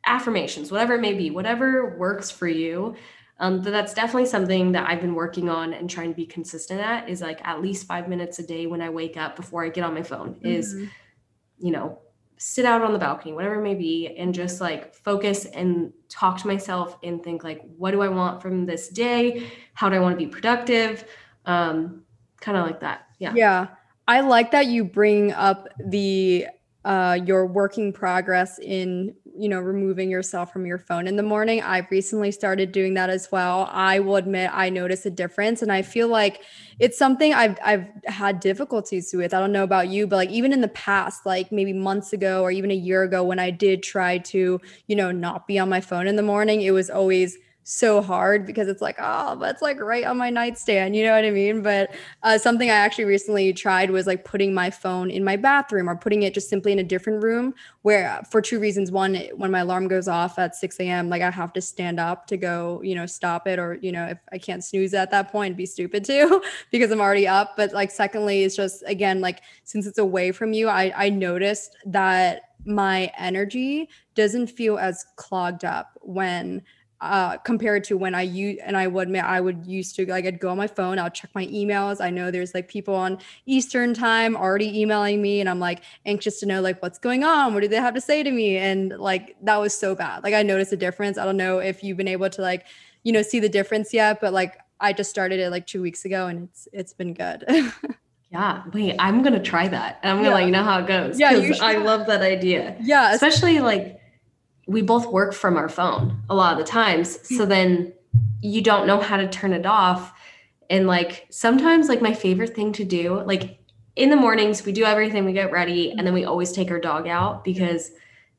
affirmations, whatever it may be, whatever works for you. Um, but that's definitely something that I've been working on and trying to be consistent at is like at least five minutes a day when I wake up before I get on my phone mm-hmm. is, you know, sit out on the balcony, whatever it may be, and just like focus and talk to myself and think like, what do I want from this day? How do I want to be productive? Um, kind of like that. Yeah. Yeah. I like that you bring up the uh, your working progress in you know, removing yourself from your phone in the morning. I've recently started doing that as well. I will admit I notice a difference and I feel like it's something I've I've had difficulties with. I don't know about you, but like even in the past, like maybe months ago or even a year ago when I did try to, you know, not be on my phone in the morning, it was always so hard because it's like, oh, that's like right on my nightstand. You know what I mean? But uh, something I actually recently tried was like putting my phone in my bathroom or putting it just simply in a different room where, uh, for two reasons. One, when my alarm goes off at 6 a.m., like I have to stand up to go, you know, stop it. Or, you know, if I can't snooze at that point, be stupid too because I'm already up. But like, secondly, it's just, again, like since it's away from you, I, I noticed that my energy doesn't feel as clogged up when uh, compared to when I use and I would admit I would used to like I'd go on my phone, I'll check my emails. I know there's like people on Eastern time already emailing me, and I'm like anxious to know like what's going on, what do they have to say to me, and like that was so bad. Like I noticed a difference. I don't know if you've been able to like you know see the difference yet, but like I just started it like two weeks ago, and it's it's been good. Yeah, wait, I'm gonna try that, and I'm gonna yeah. let you know how it goes. Yeah, I love that idea. Yeah, especially like we both work from our phone a lot of the times. So then you don't know how to turn it off. And like sometimes, like my favorite thing to do, like in the mornings, we do everything, we get ready, and then we always take our dog out because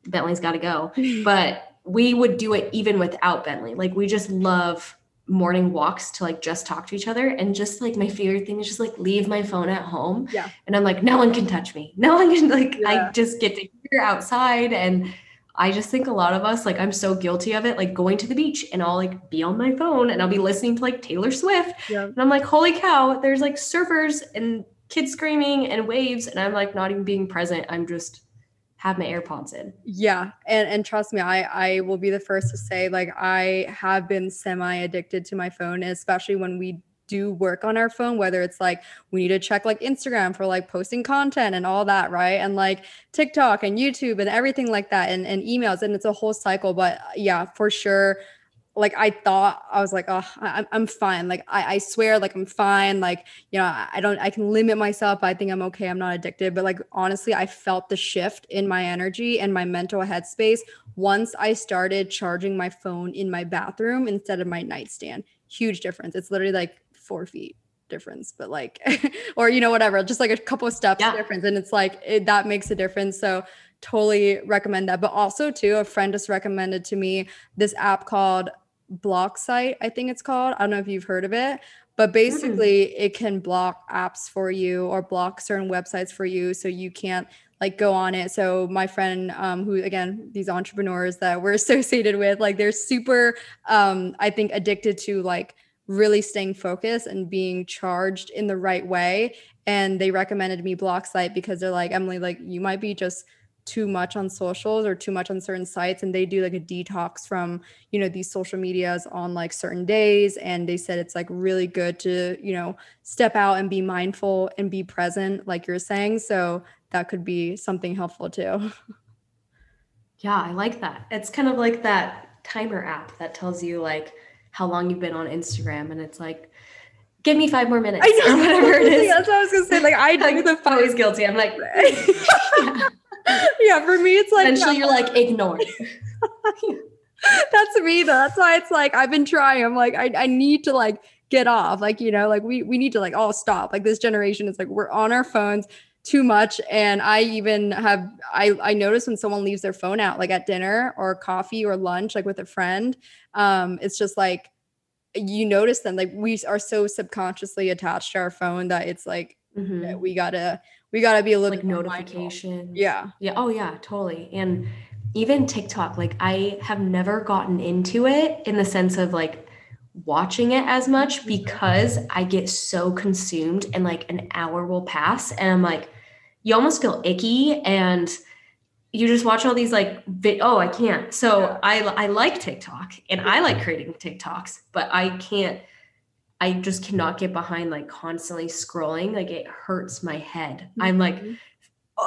Bentley's got to go. But we would do it even without Bentley. Like we just love morning walks to like just talk to each other and just like my favorite thing is just like leave my phone at home yeah and i'm like no one can touch me no one can like yeah. i just get to hear outside and I just think a lot of us, like, I'm so guilty of it, like going to the beach and I'll like be on my phone and I'll be listening to like Taylor Swift. Yeah. And I'm like, holy cow, there's like surfers and kids screaming and waves. And I'm like not even being present. I'm just have my AirPods in. Yeah. And and trust me, I I will be the first to say like I have been semi addicted to my phone, especially when we do work on our phone, whether it's like we need to check like Instagram for like posting content and all that, right? And like TikTok and YouTube and everything like that and, and emails. And it's a whole cycle. But yeah, for sure. Like I thought I was like, oh, I, I'm fine. Like I, I swear, like I'm fine. Like, you know, I don't, I can limit myself. I think I'm okay. I'm not addicted. But like, honestly, I felt the shift in my energy and my mental headspace once I started charging my phone in my bathroom instead of my nightstand. Huge difference. It's literally like four feet difference but like or you know whatever just like a couple of steps yeah. difference and it's like it, that makes a difference so totally recommend that but also too a friend just recommended to me this app called Blocksite i think it's called i don't know if you've heard of it but basically mm. it can block apps for you or block certain websites for you so you can't like go on it so my friend um, who again these entrepreneurs that we're associated with like they're super um, i think addicted to like really staying focused and being charged in the right way. And they recommended me Blocksite because they're like, Emily, like you might be just too much on socials or too much on certain sites. And they do like a detox from you know these social medias on like certain days. And they said it's like really good to you know step out and be mindful and be present like you're saying. So that could be something helpful too. Yeah i like that. It's kind of like that timer app that tells you like how long you've been on Instagram, and it's like, give me five more minutes I know, or whatever it is. That's what I was gonna say. Like I do like, the five. always guilty. I'm like, yeah. yeah. For me, it's like eventually you're like ignore. That's me though. That's why it's like I've been trying. I'm like I, I need to like get off. Like you know, like we we need to like all stop. Like this generation is like we're on our phones too much. And i even have i i notice when someone leaves their phone out like at dinner or coffee or lunch like with a friend um it's just like you notice them like we are so subconsciously attached to our phone that it's like mm-hmm. we gotta we gotta be a little like notification yeah. Yeah. Oh yeah totally. And even tiktok like i have never gotten into it in the sense of like watching it as much because I get so consumed and like an hour will pass and I'm like, you almost feel icky and you just watch all these like oh I can't. So yeah. I I like TikTok and I like creating TikToks, but I can't I just cannot get behind like constantly scrolling. Like it hurts my head. Mm-hmm. I'm like mm-hmm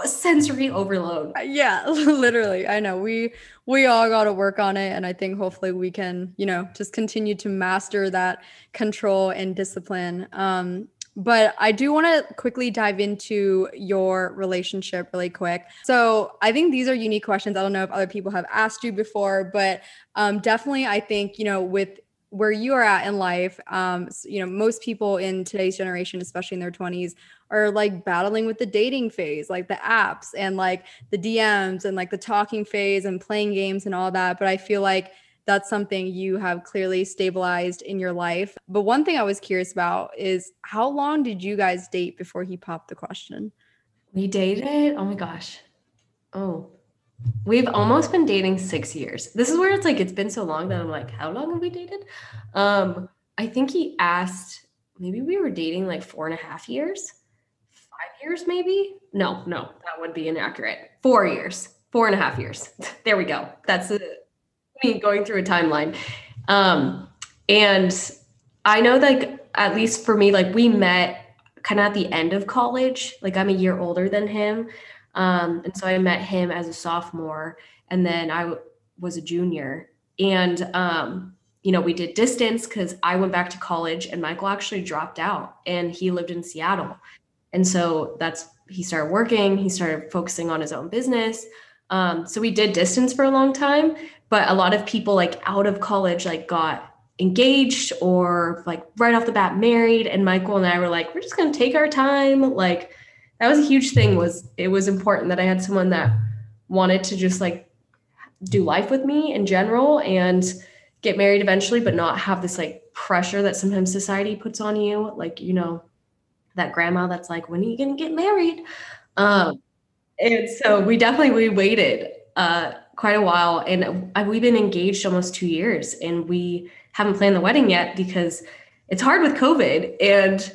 sensory overload. Uh, yeah, literally. I know. We we all got to work on it and I think hopefully we can, you know, just continue to master that control and discipline. Um but I do want to quickly dive into your relationship really quick. So I think these are unique questions. I don't know if other people have asked you before, but um, definitely I think, you know, with where you are at in life, um, you know, most people in today's generation, especially in their 20s, are like battling with the dating phase, like the apps and like the DMs and like the talking phase and playing games and all that. But I feel like that's something you have clearly stabilized in your life. But one thing I was curious about is how long did you guys date before he popped the question? We dated, oh my gosh. Oh, we've almost been dating six years. This is where it's like, it's been so long that I'm like, how long have we dated? Um, I think he asked, maybe we were dating like four and a half years, five years, maybe. No, no, that would be inaccurate. Four years, four and a half years. there we go. That's it me going through a timeline. Um, and I know like at least for me, like we met kind of at the end of college. Like I'm a year older than him. Um, and so I met him as a sophomore and then I w- was a junior. And um, you know, we did distance because I went back to college and Michael actually dropped out and he lived in Seattle. And so that's he started working, he started focusing on his own business. Um, so we did distance for a long time, but a lot of people like out of college like got engaged or like right off the bat married. And michael and i were like we're just going to take our time. Like that was a huge thing was it was important that i had someone that wanted to just like do life with me in general and get married eventually but not have this like pressure that sometimes society puts on you. Like you know that grandma that's like when are you going to get married? Um and so we definitely we waited uh quite a while and we've been engaged almost two years and we haven't planned the wedding yet because it's hard with covid and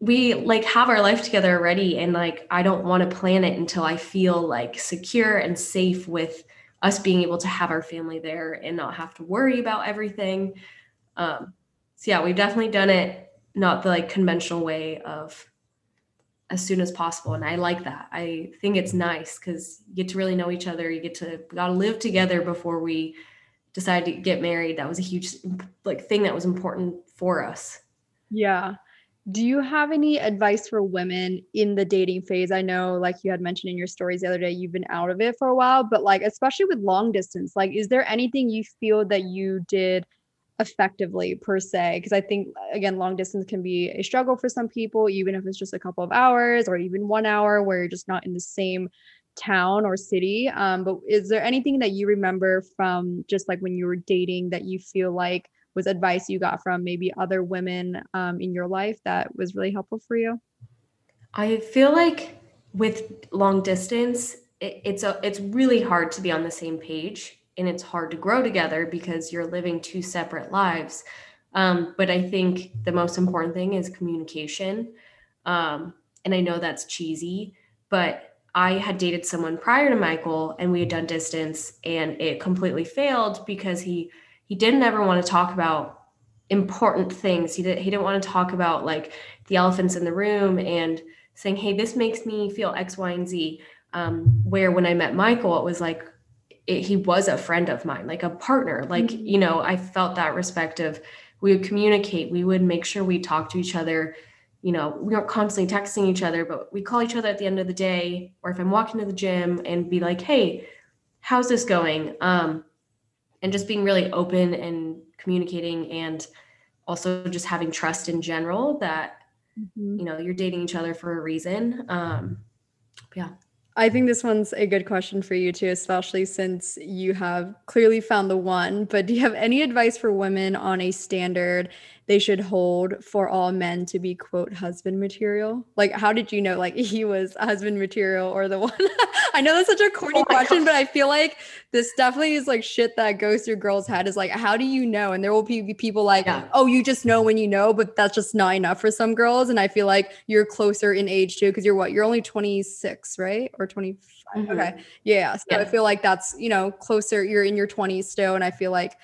we like have our life together already and like i don't want to plan it until i feel like secure and safe with us being able to have our family there and not have to worry about everything. Um so yeah we've definitely done it not the like conventional way of as soon as possible and i like that. I think it's nice because you get to really know each other you get to gotta live together before we decide to get married. That was a huge like thing that was important for us. Yeah. Do you have any advice for women in the dating phase? I know like you had mentioned in your stories the other day you've been out of it for a while but like especially with long distance like is there anything you feel that you did effectively per se because i think again long distance can be a struggle for some people even if it's just a couple of hours or even one hour where you're just not in the same town or city. Um, but is there anything that you remember from just like when you were dating that you feel like was advice you got from maybe other women um, in your life that was really helpful for you? I feel like with long distance it, it's a it's really hard to be on the same page and it's hard to grow together because you're living two separate lives. Um, but I think the most important thing is communication. Um, and I know that's cheesy, but I had dated someone prior to Michael and we had done distance and it completely failed because he he didn't ever want to talk about important things. He didn't he didn't want to talk about like the elephants in the room and saying, "Hey, this makes me feel X, Y, and Z." Um, where when I met Michael, it was like it, he was a friend of mine, like a partner. Like, mm-hmm. you know, I felt that respect of we would communicate, we would make sure we talk to each other. You know, we aren't constantly texting each other, but we call each other at the end of the day, or if I'm walking to the gym and be like, hey, how's this going? Um, and just being really open and communicating and also just having trust in general that mm-hmm. you know you're dating each other for a reason um yeah I think this one's a good question for you too, especially since you have clearly found the one. But do you have any advice for women on a standard they should hold for all men to be quote husband material? Like, how did you know like he was husband material or the one? I know that's such a corny oh question, God. but I feel like this definitely is like shit that goes through girls' head is like, how do you know? And there will be people like, yeah. oh, you just know when you know, but that's just not enough for some girls. And I feel like you're closer in age too, because you're what? You're only 26, right? Or 25. Mm-hmm. Okay. Yeah. So yeah. I feel like that's, you know, closer. You're in your 20s still. And I feel like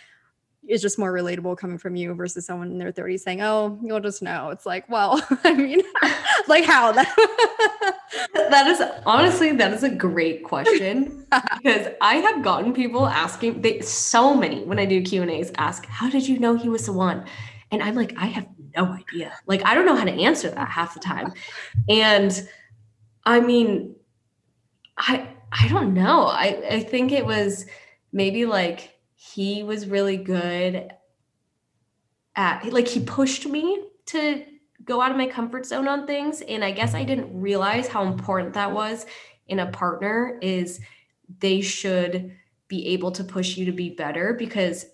is just more relatable coming from you versus someone in their 30s saying, "Oh, you'll just know." It's like, well, I mean, like how that That is honestly that is a great question because I have gotten people asking they so many when I do Q&As ask, "How did you know he was the one?" And I'm like, "I have no idea. Like, I don't know how to answer that half the time. And I mean, I I don't know. I, I think it was maybe like he was really good at like he pushed me to go out of my comfort zone on things. And I guess I didn't realize how important that was in a partner is they should be able to push you to be better because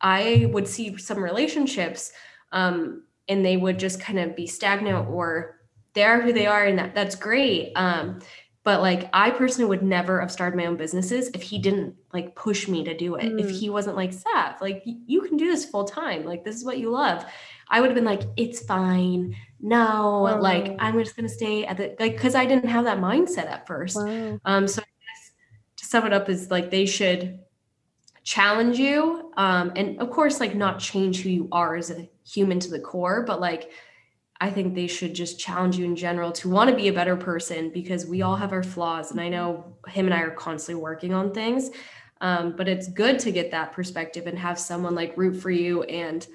I would see some relationships um, and they would just kind of be stagnant or they are who they are and that, that's great. Um, but like I personally would never have started my own businesses if he didn't like push me to do it. Mm. If he wasn't like, Sav, like you can do this full time. Like this is what you love. I would have been like, it's fine. No, wow. like I'm just gonna stay at the like because I didn't have that mindset at first. Wow. Um, so to sum it up is like they should challenge you. Um, and of course, like not change who you are as a human to the core, but like I think they should just challenge you in general to want to be a better person because we all have our flaws. And I know him and I are constantly working on things. Um, but it's good to get that perspective and have someone like root for you and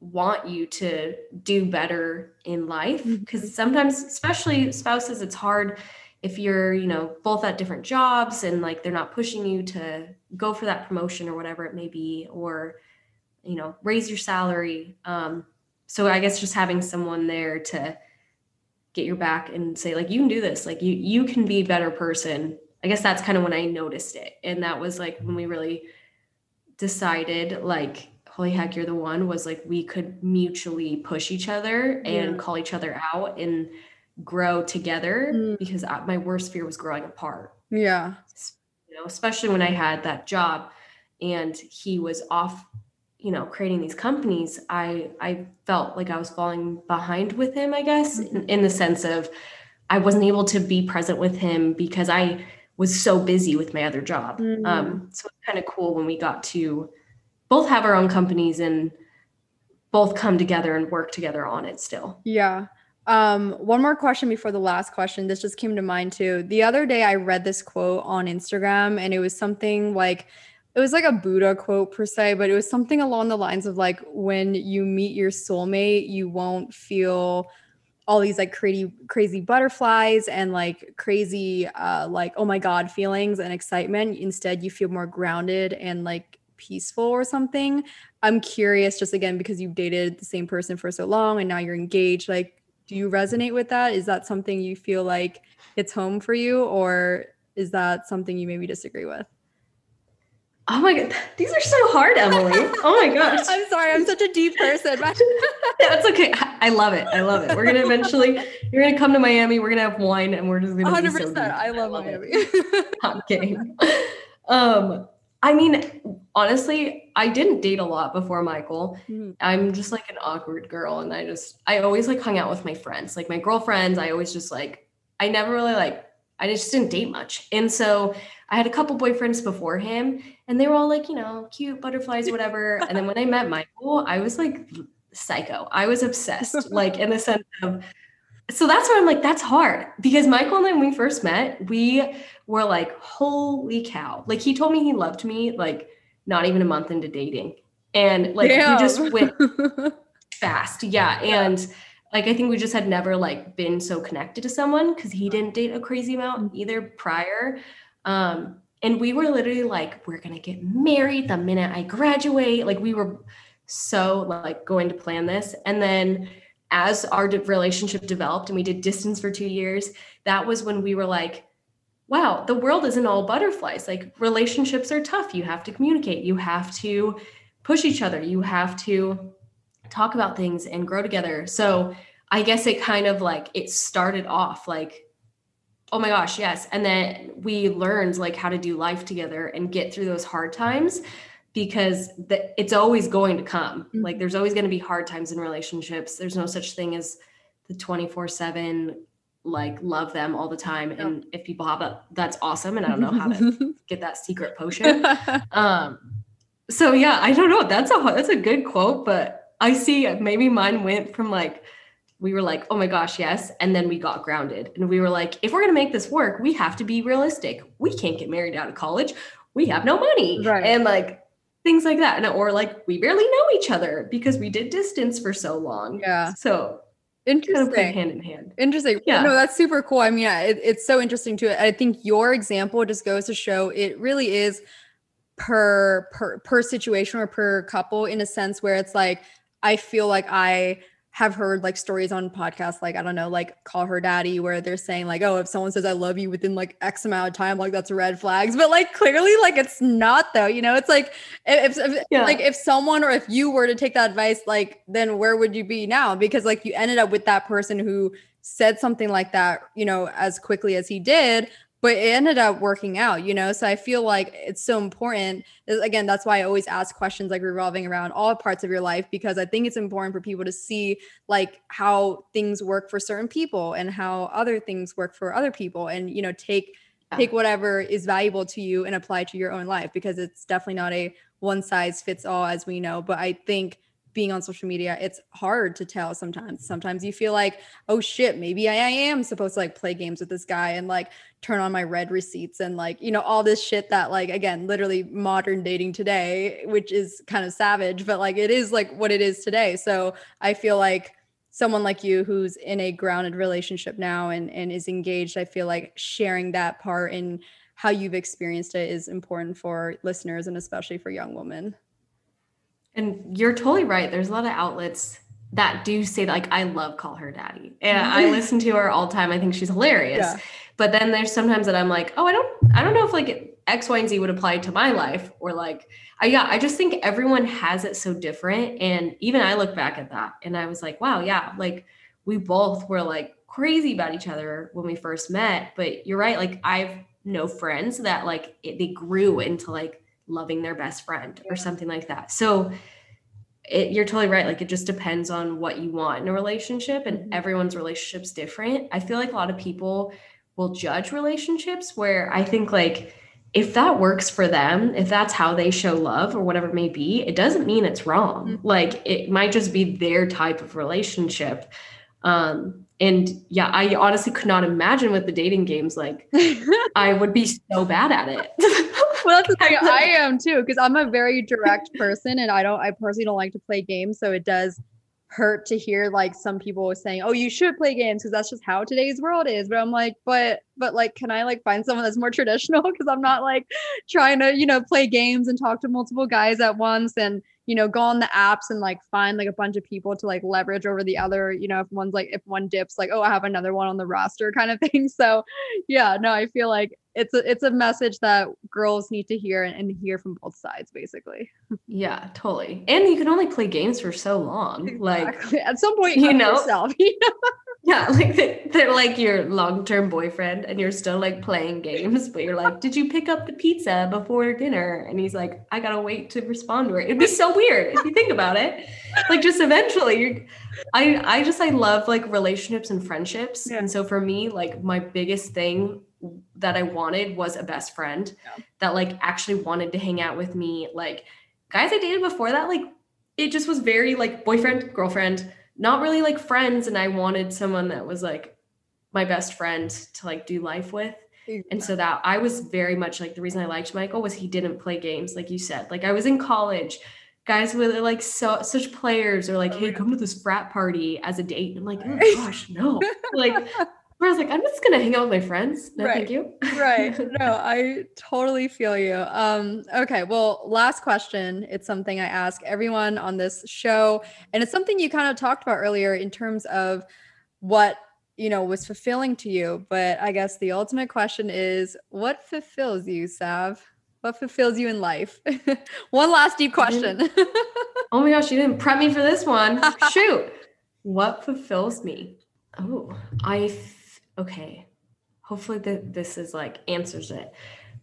want you to do better in life because mm-hmm. sometimes especially spouses it's hard if you're you know both at different jobs and like they're not pushing you to go for that promotion or whatever it may be or you know raise your salary um so i guess just having someone there to get your back and say like you can do this like you you can be a better person i guess that's kind of when i noticed it and that was like when we really decided like holy heck, you're the one was like we could mutually push each other and yeah. call each other out and grow together mm. because I, my worst fear was growing apart. Yeah. You know, especially when I had that job and he was off, you know, creating these companies, I I felt like I was falling behind with him, I guess, mm-hmm. in, in the sense of I wasn't able to be present with him because I was so busy with my other job. Mm-hmm. Um, so it's kind of cool when we got to both have our own companies and both come together and work together on it still. Yeah. Um, one more question before the last question. This just came to mind too. The other day I read this quote on Instagram and it was something like it was like a Buddha quote per se, but it was something along the lines of like when you meet your soulmate, you won't feel all these like crazy crazy butterflies and like crazy uh like oh my god feelings and excitement. Instead, you feel more grounded and like peaceful or something. I'm curious just again because you've dated the same person for so long and now you're engaged like do you resonate with that? Is that something you feel like it's home for you or is that something you maybe disagree with? Oh my god, these are so hard, Emily. Oh my gosh. I'm sorry, I'm such a deep person. That's okay. I love it. I love it. We're gonna eventually you're gonna come to Miami, we're gonna have wine and we're just gonna 100 be so. I love, I love Miami. I'm kidding. Um I mean, honestly, I didn't date a lot before Michael. Mm-hmm. I'm just like an awkward girl. And I just, I always like hung out with my friends, like my girlfriends. I always just like, I never really like, I just didn't date much. And so I had a couple boyfriends before him and they were all like, you know, cute butterflies, whatever. and then when I met Michael, I was like psycho. I was obsessed, like in the sense of, so that's why I'm like, that's hard because Michael and I, when we first met, we were like, holy cow. Like he told me he loved me like not even a month into dating. And like Damn. we just went fast. Yeah. And like I think we just had never like been so connected to someone because he didn't date a crazy amount mm-hmm. either prior. Um, and we were literally like, we're gonna get married the minute I graduate. Like we were so like going to plan this. And then as our relationship developed and we did distance for two years, that was when we were like, wow, the world isn't all butterflies. Like relationships are tough. You have to communicate, you have to push each other, you have to talk about things and grow together. So I guess it kind of like it started off like, oh my gosh, yes. And then we learned like how to do life together and get through those hard times because the, it's always going to come. Mm-hmm. Like there's always going to be hard times in relationships. There's no such thing as the 24 7 like love them all the time and if people have that that's awesome and i don't know how to get that secret potion um so yeah i don't know that's a that's a good quote but i see maybe mine went from like we were like oh my gosh yes and then we got grounded and we were like if we're going to make this work we have to be realistic we can't get married out of college we have no money right. and like things like that. And or like we barely know each other because we did distance for so long. Yeah. So interesting. Kind of hand in hand. Interesting. Yeah. No, that's super cool. I mean, it, it's so interesting too. I think your example just goes to show it really is per per per situation or per couple in a sense where it's like I feel like I have heard like stories on podcasts like I don't know like call her daddy where they're saying like oh if someone says I love you within like X amount of time like that's red flags. But like clearly like it's not though you know? It's like if, if Yeah. like if someone or if you were to take that advice like then where would you be now? Because like you ended up with that person who said something like that you know as quickly as he did but it ended up working out you know so i feel like it's so important uh, again that's why i always ask questions like revolving around all parts of your life because i think it's important for people to see like how things work for certain people and how other things work for other people and you know take Yeah. take whatever is valuable to you and apply to your own life because it's definitely not a one size fits all as we know but i think being on social media it's hard to tell sometimes. Sometimes you feel like oh shit maybe I, I am supposed to like play games with this guy and like turn on my red receipts and like you know all this shit that like again literally modern dating today which is kind of savage but like it is like what it is today. So i feel like someone like you who's in a grounded relationship now and and is engaged i feel like sharing that part and how you've experienced it is important for listeners and especially for young women And you're totally right. There's a lot of outlets that do say that, like, I love Call Her Daddy. And I listen to her all the time. I think she's hilarious. Yeah. But then there's sometimes that I'm like, oh, I don't, I don't know if like X, Y, and Z would apply to my life or like, I, yeah, I just think everyone has it so different. And even I look back at that and I was like, wow, yeah, like we both were like crazy about each other when we first met. But you're right. Like I've no friends that like it, they grew into like loving their best friend or something like that. So it, you're totally right. Like it just depends on what you want in a relationship, and Mhm. everyone's relationship's different. I feel like a lot of people will judge relationships where I think like if that works for them, if that's how they show love or whatever it may be, it doesn't mean it's wrong. Mhm. Like it might just be their type of relationship. Um, and yeah, I honestly could not imagine with the dating games. Like I would be so bad at it. well that's the thing i am too because i'm a very direct person and i don't i personally don't like to play games so it does hurt to hear like some people saying oh you should play games because that's just how today's world is but i'm like but but like can i like find someone that's more traditional? Because i'm not like trying to you know play games and talk to multiple guys at once and you know go on the apps and like find like a bunch of people to like leverage over the other you know if one's like if one dips like oh i have another one on the roster kind of thing so yeah no i feel like it's a it's a message that girls need to hear and, and hear from both sides basically yeah, totally. And you can only play games for so long. Like at some point you know yourself you know? Yeah, like they, they're like your long-term boyfriend, and you're still like playing games, but you're like, "Did you pick up the pizza before dinner?" And he's like, "I gotta wait to respond to it." It'd be so weird if you think about it. Like, just eventually, you're. I I just I love like relationships and friendships, Yeah. and so for me, like my biggest thing that I wanted was a best friend Yeah. that like actually wanted to hang out with me. Like guys I dated before that, like it just was very like boyfriend girlfriend not really like friends and i wanted someone that was like my best friend to like do life with. And so that i was very much like the reason i liked michael was he didn't play games like you said. Like i was in college guys were like so such players or like Oh, hey come to this frat party as a date. And i'm like oh gosh no. Like I was like, I'm just gonna hang out with my friends. No, Right. thank you. right no i totally feel you um okay well last question it's something i ask everyone on this show and it's something you kind of talked about earlier in terms of what you know was fulfilling to you but i guess the ultimate question is what fulfills you sav what fulfills you in life one last deep question Oh my gosh, you didn't prep me for this one. Shoot. What fulfills me? Oh, I, okay. Hopefully that this is like answers it.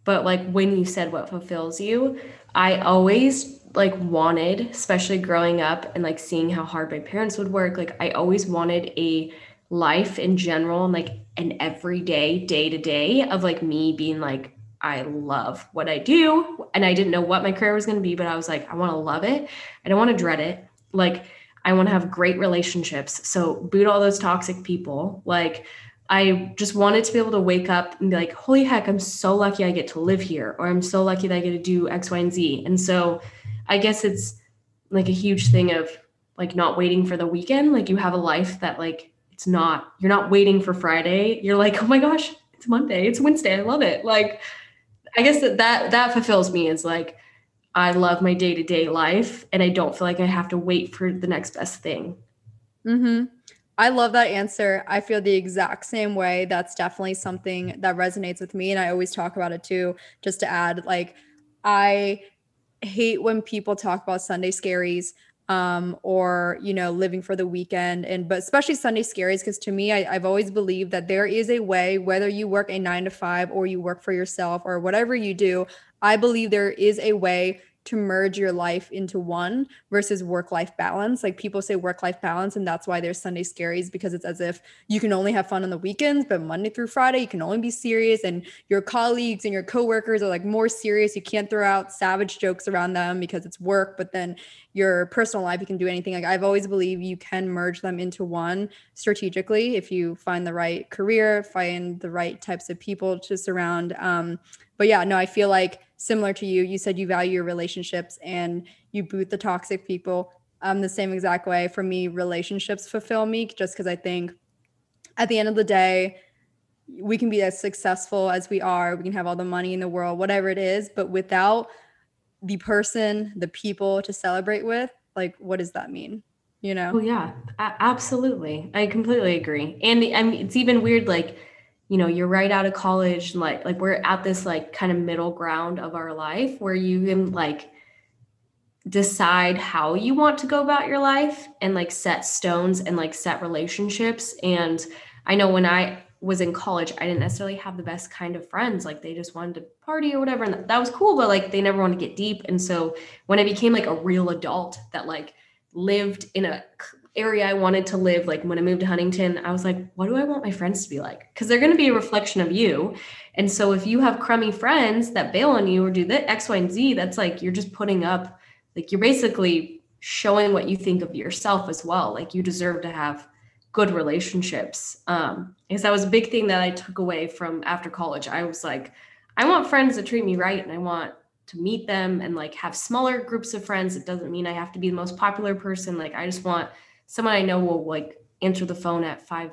But like when you said what fulfills you, I always like wanted, especially growing up and like seeing how hard my parents would work, like I always wanted a life in general and like an everyday day to day of like me being like I love what I do and I didn't know what my career was going to be but I was like I want to love it I don't want to dread it like I want to have great relationships so boot all those toxic people like I just wanted to be able to wake up and be like holy heck I'm so lucky I get to live here or I'm so lucky that I get to do X Y and Z and so I guess it's like a huge thing of like not waiting for the weekend. Like you have a life that like it's not you're not waiting for Friday. You're like, "Oh my gosh, it's Monday. It's Wednesday. I love it." Like I guess that that, that fulfills me is like I love my day-to-day life and I don't feel like I have to wait for the next best thing. Mhm. I love that answer. I feel the exact same way. That's definitely something that resonates with me and I always talk about it too just to add like I hate when people talk about Sunday scaries um, or you know living for the weekend and but especially sunday scaries because to me I, i've always believed that there is a way whether you work a nine to five or you work for yourself or whatever you do i believe there is a way to merge your life into one versus work life balance. Like people say work life balance, and that's why there's Sunday scaries because it's as if you can only have fun on the weekends, but Monday through Friday, you can only be serious. And your colleagues and your coworkers are like more serious. You can't throw out savage jokes around them because it's work, but then your personal life, you can do anything. Like I've always believed you can merge them into one strategically if you find the right career, find the right types of people to surround. Um, but yeah, no, I feel like similar to you, you said you value your relationships and you boot the toxic people. Um, the same exact way for me, relationships fulfill me just because I think at the end of the day, we can be as successful as we are, we can have all the money in the world, whatever it is, but without the person, the people to celebrate with, like, what does that mean? You know? Oh, yeah, absolutely. I completely agree. And I mean, it's even weird, like, you know you're right out of college like like we're at this like kind of middle ground of our life where you can like decide how you want to go about your life and like set stones and like set relationships. And i know when i was in college i didn't necessarily have the best kind of friends like they just wanted to party or whatever and that was cool but like they never wanted to get deep. And so when i became like a real adult that like lived in a area I wanted to live, like when I moved to Huntington, I was like, what do I want my friends to be like? Because they're going to be a reflection of you. And so if you have crummy friends that bail on you or do that X, Y, and Z, that's like you're just putting up, like you're basically showing what you think of yourself as well. Like you deserve to have good relationships. Um, because that was a big thing that I took away from after college. I was like, I want friends that treat me right and I want to meet them and like have smaller groups of friends. It doesn't mean I have to be the most popular person. Like I just want someone I know will like answer the phone at 5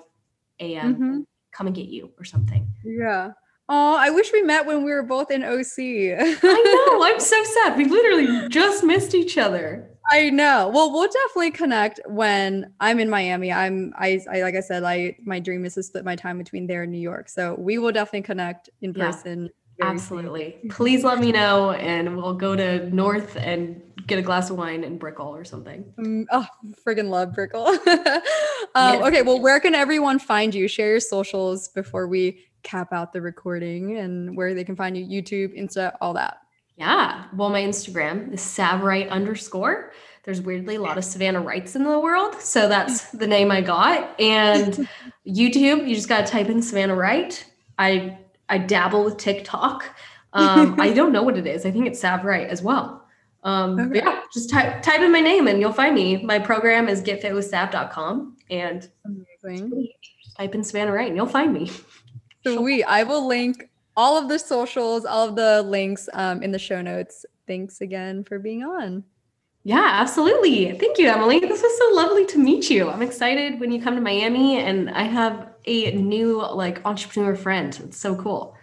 a.m. Mm-hmm. come and get you or something. Yeah. Oh, I wish we met when we were both in OC. I know. I'm so sad. We literally just missed each other. I know. Well, we'll definitely connect when I'm in Miami. I'm I, I like I said, I my dream is to split my time between there and New York. So we will definitely connect in person. Absolutely. Please let me know and we'll go to North and get a glass of wine and Brickell or something. Um, oh, friggin' love Brickell. um, yes. Okay, well, where can everyone find you? Share your socials before we cap out the recording and where they can find you, YouTube, Insta, all that. Yeah. Well, my Instagram is savwright underscore. There's weirdly a lot of Savannah Wrights in the world. So that's the name I got. And YouTube, you just got to type in Savannah Wright. I I dabble with TikTok. Um, I don't know what it is. I think it's Sav Wright as well. Um, okay. yeah, just type type in my name and you'll find me. My program is getfitwithsav.com and type in Savannah Wright and you'll find me. Sweet. I will link all of the socials, all of the links um, in the show notes. Thanks again for being on. Yeah, absolutely. Thank you, Emily. This was so lovely to meet you. I'm excited when you come to Miami and I have a new like entrepreneur friend. It's so cool.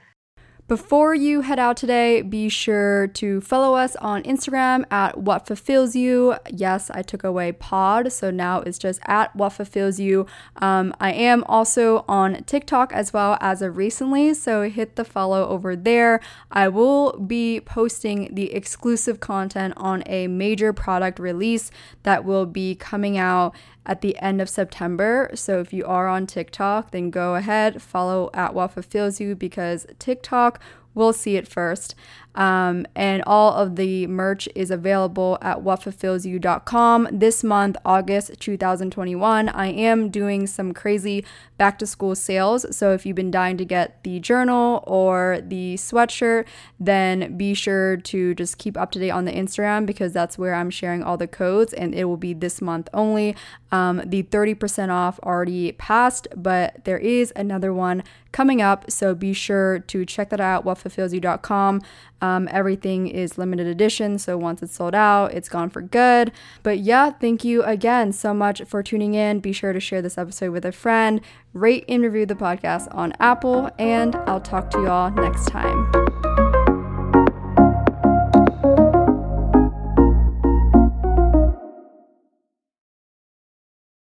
Before you head out today, be sure to follow us on Instagram at What Fulfills You. Yes, I took away pod, so now it's just at What Fulfills You. Um, I am also on TikTok as well as of recently, so hit the follow over there. I will be posting the exclusive content on a major product release that will be coming out at the end of September. So if you are on TikTok, then go ahead, follow at what fulfills you because TikTok will see it first. Um, and all of the merch is available at whatfulfillsyou.com. This month, August 2021, I am doing some crazy back to school sales. So if you've been dying to get the journal or the sweatshirt, then be sure to just keep up to date on the Instagram because that's where I'm sharing all the codes and it will be this month only. Um, the 30% off already passed, but there is another one coming up. So be sure to check that out, whatfulfillsyou.com. Um, everything is limited edition, so once it's sold out, it's gone for good. But yeah, thank you again so much for tuning in. Be sure to share this episode with a friend, rate and review the podcast on Apple, and I'll talk to y'all next time.